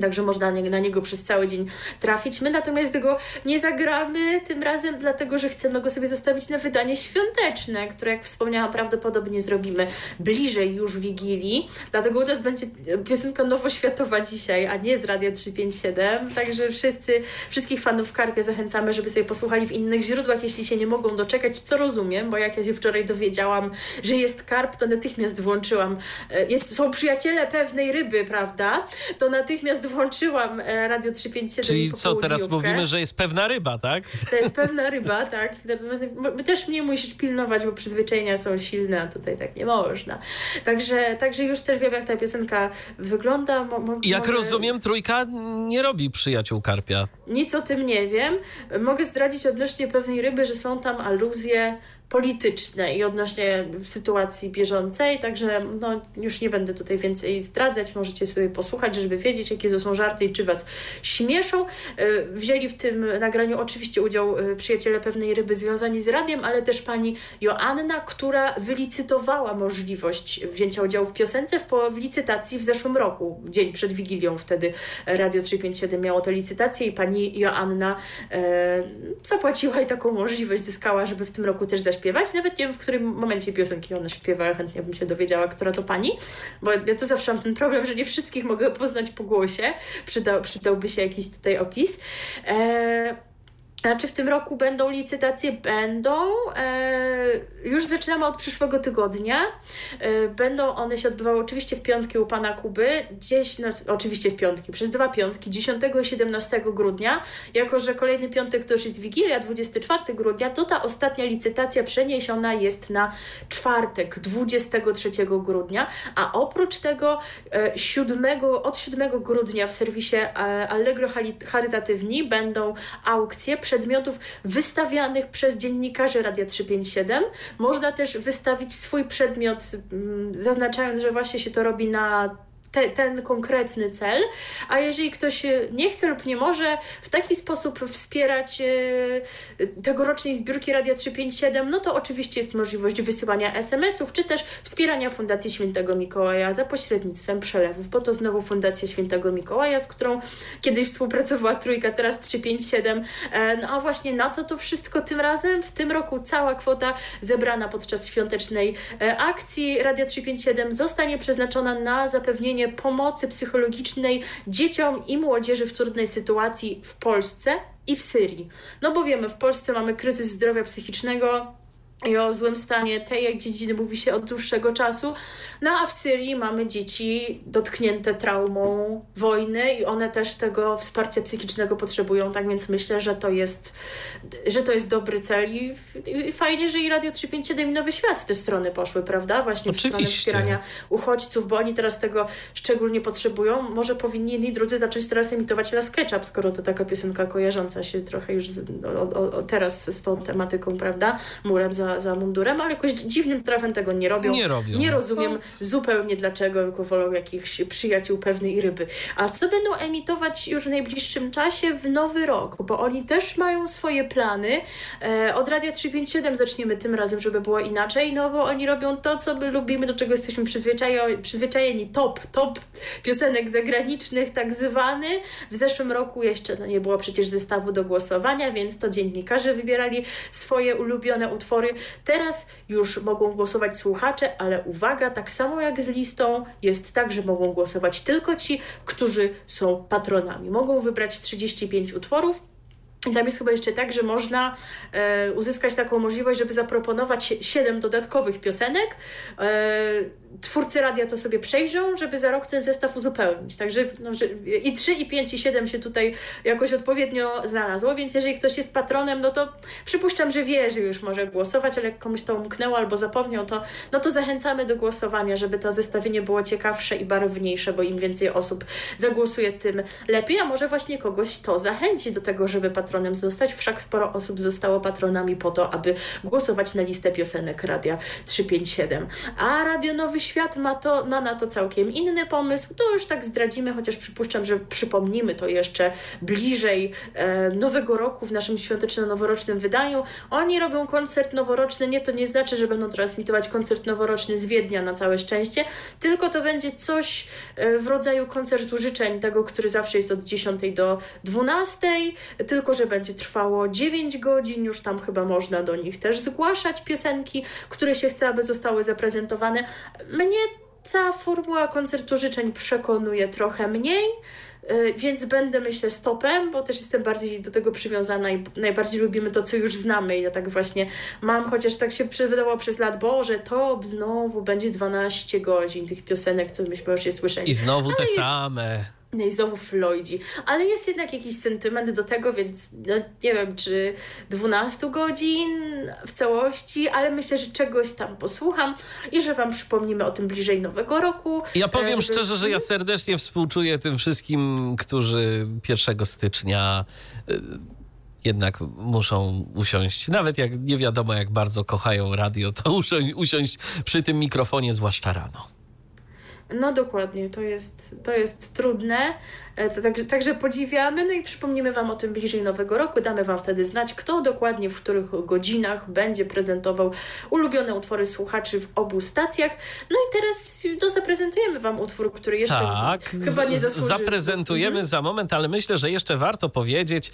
B: Także można na niego przez cały dzień trafić. My natomiast tego nie zagramy tym razem, dlatego że chcemy go sobie zostawić na wydanie świąteczne, które, jak wspomniałam, prawdopodobnie zrobimy bliżej już Wigilii. Dlatego u nas będzie piosenka nowoświatowa dzisiaj, a nie z Radia 357. Także wszyscy, wszystkich fanów Karpia zachęcamy, żeby sobie posłuchali w innych źródłach, jeśli się nie mogą doczekać, co rozumiem, bo jak ja się wczoraj dowiedziałam, że jest Karp, to natychmiast włączyłam. E, jest, są przyjaciele pewnej ryby, prawda? To natychmiast włączyłam e, Radio 357.
A: Czyli co, teraz mówimy, że jest pewna ryba, tak?
B: To jest pewna ryba, tak. Też mnie musisz pilnować, bo przyzwyczajenia są silne, a tutaj tak nie można. Także, także już też wiem, jak ta piosenka wygląda. Mo, mo,
A: jak mogę... rozumiem, trójka nie robi przyjaciół Karpia.
B: Nic o tym nie wiem. Mogę zdradzić odnośnie pewnej ryby, że są tam aluzje polityczne i odnośnie sytuacji bieżącej, także no, już nie będę tutaj więcej zdradzać, możecie sobie posłuchać, żeby wiedzieć, jakie to są żarty i czy was śmieszą. Wzięli w tym nagraniu oczywiście udział przyjaciele pewnej ryby związani z radiem, ale też pani Joanna, która wylicytowała możliwość wzięcia udziału w piosence w, licytacji w zeszłym roku, dzień przed Wigilią wtedy Radio 357 miało tę licytację i pani Joanna e, zapłaciła i taką możliwość zyskała, żeby w tym roku też zaśpiewać. Nawet nie wiem, w którym momencie piosenki ona śpiewa, chętnie bym się dowiedziała, która to pani, bo ja to zawsze mam ten problem, że nie wszystkich mogę poznać po głosie. Przydał, przydałby się jakiś tutaj opis. E, a czy w tym roku będą licytacje? Będą. E, już zaczynamy od przyszłego tygodnia. E, będą one się odbywały oczywiście w piątki u pana Kuby, gdzieś, no, oczywiście w piątki, przez dwa piątki, 10 i 17 grudnia. Jako, że kolejny piątek to już jest Wigilia, 24 grudnia, to ta ostatnia licytacja przeniesiona jest na czwartek, 23 grudnia. A oprócz tego e, 7, od 7 grudnia w serwisie e, Allegro Charytatywni będą aukcje przedmiotów wystawianych przez dziennikarzy Radia 357. Można też wystawić swój przedmiot, mm, zaznaczając, że właśnie się to robi na te, ten konkretny cel, a jeżeli ktoś e, nie chce lub nie może w taki sposób wspierać e, tegorocznej zbiórki Radia 357, no to oczywiście jest możliwość wysyłania SMS-ów, czy też wspierania Fundacji Świętego Mikołaja za pośrednictwem przelewów, bo to znowu Fundacja Świętego Mikołaja, z którą kiedyś współpracowała Trójka, teraz 357. E, no a właśnie na co to wszystko tym razem? W tym roku cała kwota zebrana podczas świątecznej akcji Radia 357 zostanie przeznaczona na zapewnienie pomocy psychologicznej dzieciom i młodzieży w trudnej sytuacji w Polsce i w Syrii. No bo wiemy, w Polsce mamy kryzys zdrowia psychicznego, i o złym stanie tej jak dziedziny mówi się od dłuższego czasu. No a w Syrii mamy dzieci dotknięte traumą wojny i one też tego wsparcia psychicznego potrzebują, tak więc myślę, że to jest, że to jest dobry cel i, i fajnie, że i Radio 357 i Nowy Świat w te strony poszły, prawda? Właśnie
A: Oczywiście.
B: w stronę wspierania uchodźców, bo oni teraz tego szczególnie potrzebują. Może powinni jedni drudzy zacząć teraz emitować Las Ketchup, skoro to taka piosenka kojarząca się trochę już z, o, o, teraz z tą tematyką, prawda? Murem za za, mundurem, ale jakoś dziwnym trafem tego nie robią.
A: Nie robią.
B: Nie rozumiem no. zupełnie dlaczego, tylko wolą jakichś przyjaciół pewnej ryby. A co będą emitować już w najbliższym czasie w nowy rok? Bo oni też mają swoje plany. E, od Radia 357 zaczniemy tym razem, żeby było inaczej, no bo oni robią to, co my lubimy, do czego jesteśmy przyzwyczajeni, przyzwyczajeni top, top piosenek zagranicznych, tak zwany. W zeszłym roku jeszcze no, nie było przecież zestawu do głosowania, więc to dziennikarze wybierali swoje ulubione utwory. Teraz już mogą głosować słuchacze, ale uwaga, tak samo jak z listą, jest tak, że mogą głosować tylko ci, którzy są patronami. Mogą wybrać 35 utworów, i tam jest chyba jeszcze tak, że można e, uzyskać taką możliwość, żeby zaproponować siedem dodatkowych piosenek. E, twórcy radia to sobie przejrzą, żeby za rok ten zestaw uzupełnić. Także no, że i 3, i 5, i 7 się tutaj jakoś odpowiednio znalazło, więc jeżeli ktoś jest patronem, no to przypuszczam, że wie, że już może głosować, ale jak komuś to umknęło albo zapomniał, to, no to zachęcamy do głosowania, żeby to zestawienie było ciekawsze i barwniejsze, bo im więcej osób zagłosuje, tym lepiej, a może właśnie kogoś to zachęci do tego, żeby patronem zostać. Wszak sporo osób zostało patronami po to, aby głosować na listę piosenek Radia 357. A Radio Nowy Świat ma, to, ma na to całkiem inny pomysł. To już tak zdradzimy, chociaż przypuszczam, że przypomnimy to jeszcze bliżej e, Nowego Roku w naszym świąteczno-noworocznym wydaniu. Oni robią koncert noworoczny, nie to nie znaczy, że będą transmitować koncert noworoczny z Wiednia na całe szczęście, tylko to będzie coś e, w rodzaju koncertu życzeń, tego, który zawsze jest od 10 do 12, tylko że będzie trwało 9 godzin, już tam chyba można do nich też zgłaszać piosenki, które się chce, aby zostały zaprezentowane. Mnie ta formuła koncertu życzeń przekonuje trochę mniej, y, więc będę myślę stopem, bo też jestem bardziej do tego przywiązana i najbardziej lubimy to, co już znamy. I ja tak właśnie mam, chociaż tak się wydawało przez lat, Boże, to znowu będzie 12 godzin tych piosenek, co myśmy już je słyszeli.
A: I znowu te jest... same.
B: No i znowu Floydzi. Ale jest jednak jakiś sentyment do tego, więc no, nie wiem, czy 12 godzin w całości, ale myślę, że czegoś tam posłucham i że Wam przypomnimy o tym bliżej Nowego Roku.
A: Ja powiem żeby... szczerze, że ja serdecznie współczuję tym wszystkim, którzy 1 stycznia y, jednak muszą usiąść, nawet jak nie wiadomo jak bardzo kochają radio, to usiąść, usiąść przy tym mikrofonie, zwłaszcza rano.
B: No dokładnie, to jest, to jest trudne, e, także, także podziwiamy, no i przypomnimy Wam o tym bliżej Nowego Roku, damy Wam wtedy znać, kto dokładnie w których godzinach będzie prezentował ulubione utwory słuchaczy w obu stacjach. No i teraz no, zaprezentujemy Wam utwór, który jeszcze
A: tak,
B: chyba nie zasłużył.
A: Zaprezentujemy
B: Mhm.
A: za moment, ale myślę, że jeszcze warto powiedzieć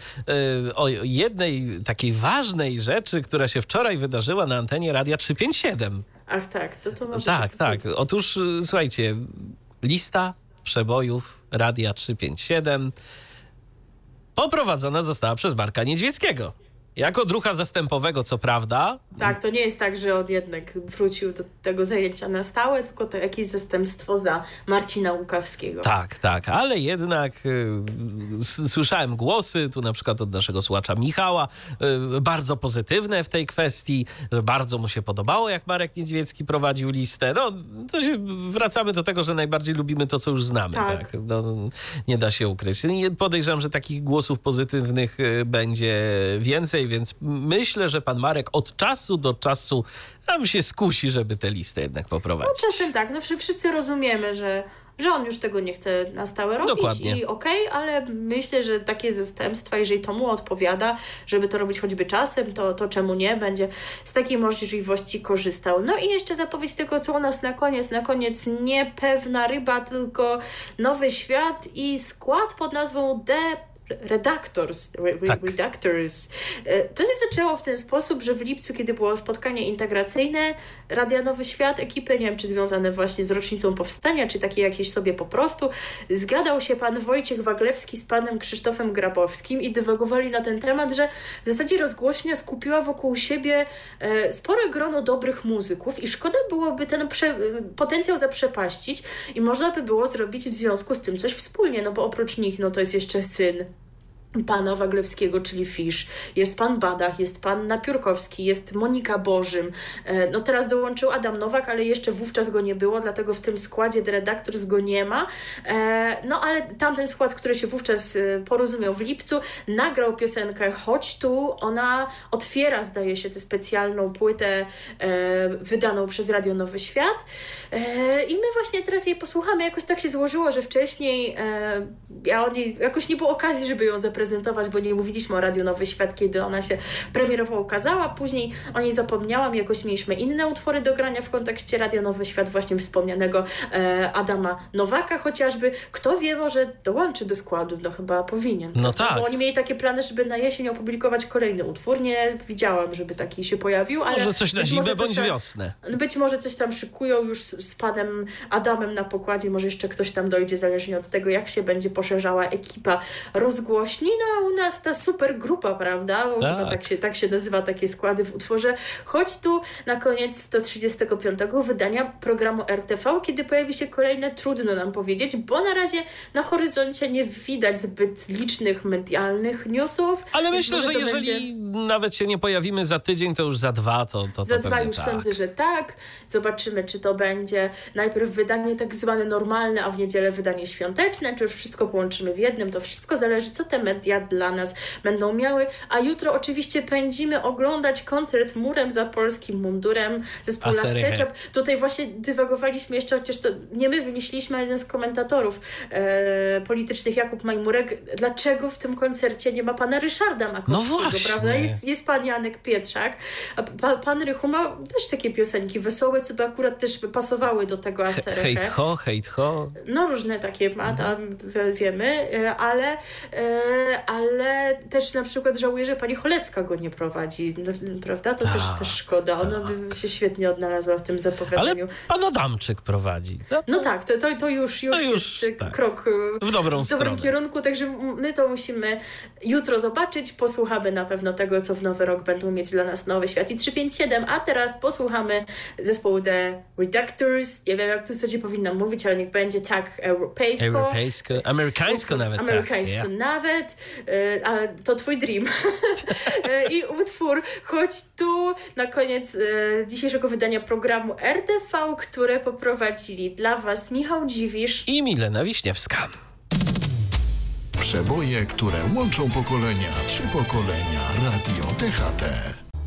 A: y, o jednej takiej ważnej rzeczy, która się wczoraj wydarzyła na antenie Radia 357.
B: Ach tak, to to może
A: Tak, tak.
B: powiedzieć.
A: Otóż y, słuchajcie, lista przebojów Radia 357 poprowadzona została przez Marka Niedźwieckiego. Jako drucha zastępowego, co prawda,
B: Tak, to nie jest tak, że on jednak wrócił do tego zajęcia na stałe, tylko to jakieś zastępstwo za Marcina Łukawskiego.
A: Tak, tak, ale jednak y, słyszałem głosy, tu na przykład od naszego słuchacza Michała, y, bardzo pozytywne w tej kwestii, że bardzo mu się podobało, jak Marek Niedźwiecki prowadził listę. No, to się wracamy do tego, że najbardziej lubimy to, co już znamy. Tak.
B: Tak.
A: No, nie da się ukryć. Podejrzewam, że takich głosów pozytywnych y, będzie więcej, więc myślę, że pan Marek od czasu do czasu nam się skusi, żeby tę listę jednak poprowadzić.
B: Czasem tak, no wszy- wszyscy rozumiemy, że, że on już tego nie chce na stałe robić
A: Dokładnie.
B: i okej, ale myślę, że takie zastępstwa, jeżeli to mu odpowiada, żeby to robić choćby czasem, to, to czemu nie, będzie z takiej możliwości korzystał. No i jeszcze zapowiedź tego, co u nas na koniec. Na koniec nie pewna ryba, tylko nowy świat i skład pod nazwą The Redactors, re,
A: Tak.
B: Redactors. E, To się zaczęło w ten sposób, że w lipcu, kiedy było spotkanie integracyjne Radia Nowy Świat, ekipy, nie wiem czy związane właśnie z rocznicą powstania, czy takie jakieś sobie po prostu, zgadał się pan Wojciech Waglewski z panem Krzysztofem Grabowskim i dywagowali na ten temat, że w zasadzie rozgłośnia skupiła wokół siebie e, spore grono dobrych muzyków i szkoda byłoby ten prze, potencjał zaprzepaścić i można by było zrobić w związku z tym coś wspólnie, no bo oprócz nich, no to jest jeszcze syn pana Waglewskiego, czyli Fisz, jest pan Badach, jest pan Napiórkowski, jest Monika Bożym. E, No teraz dołączył Adam Nowak, ale jeszcze wówczas go nie było, dlatego w tym składzie The Redactors go nie ma. E, No ale tamten skład, który się wówczas e, porozumiał w lipcu, nagrał piosenkę Chodź tu. Ona otwiera, zdaje się, tę specjalną płytę wydaną przez Radio Nowy Świat. I my właśnie teraz jej posłuchamy. Jakoś tak się złożyło, że wcześniej ja o niej, jakoś nie było okazji, żeby ją zaprezentować, bo nie mówiliśmy o Radio Nowy Świat, kiedy ona się premierowo ukazała. Później o niej zapomniałam, jakoś mieliśmy inne utwory do grania w kontekście Radio Nowy Świat, właśnie wspomnianego e, Adama Nowaka chociażby. Kto wie, może dołączy do składu, no chyba powinien.
A: No tak.
B: Bo oni mieli takie plany, żeby na jesień opublikować kolejny utwór. Nie widziałam, żeby taki się pojawił, ale
A: Może coś na zimę bądź
B: tam-
A: wiosnę.
B: Być może coś tam szykują już z, z panem Adamem na pokładzie, może jeszcze ktoś tam dojdzie, zależnie od tego, jak się będzie poszerzała ekipa rozgłośni. No a u nas ta super grupa, prawda? Bo
A: Tak.
B: tak się, tak się nazywa takie składy w utworze. Chodź tu na koniec 135 wydania programu RTV, kiedy pojawi się kolejne, trudno nam powiedzieć, bo na razie na horyzoncie nie widać zbyt licznych medialnych newsów.
A: Ale myślę, że jeżeli
B: będzie-
A: nawet się nie pojawimy za tydzień, to już za dwa, to, to, to
B: Za dwa już
A: tak.
B: sądzę, że tak. Zobaczymy, czy to będzie najpierw wydanie tak zwane normalne, a w niedzielę wydanie świąteczne, czy już wszystko połączymy w jednym. To wszystko zależy, co te media dla nas będą miały. A jutro oczywiście pędzimy oglądać koncert murem za polskim mundurem zespołu Las? Ketchup. Tutaj właśnie dywagowaliśmy jeszcze, chociaż to nie my wymyśliliśmy, ale jeden z komentatorów e, politycznych, Jakub Majmurek, dlaczego w tym koncercie nie ma pana Ryszarda Makowskiego,
A: No
B: prawda? Jest, jest pan Janek Pietrzak, a pa, pan Rychu ma też takie piosenki wesołe, co by akurat też pasowały do tego asereche.
A: Hejt ho, hejt ho.
B: No różne takie ma, tam wie- wiemy, e, ale, e, ale też na przykład żałuję, że pani Cholecka go nie prowadzi, no, prawda? To też,
A: Tak,
B: też szkoda, ona by się świetnie odnalazła w tym
A: Ale
B: zapowiadaniu.
A: pan Adamczyk prowadzi. No,
B: No tak, to, to, to już, już,
A: To już,
B: jest
A: tak.
B: krok e,
A: W dobrą
B: w dobrym
A: stronę.
B: kierunku, także my to musimy jutro zobaczyć. Posłuchamy na pewno tego, co w nowy rok będą mieć dla nas Nowy Świat i 357, a teraz posłuchamy zespołu The Reductors. Nie wiem, jak tu sobie powinnam mówić, ale niech będzie tak europejsko.
A: Europejsko, amerykańsko nawet.
B: Amerykańsko
A: tak.
B: nawet, e, a to twój dream. E, I utwór Chodź tu na koniec e, dzisiejszego wydania programu RTV, które poprowadzili dla Was Michał Dziwisz.
A: I Milena Wiśniewska.
D: Przeboje, które łączą pokolenia. Trzy pokolenia. Radio DHT.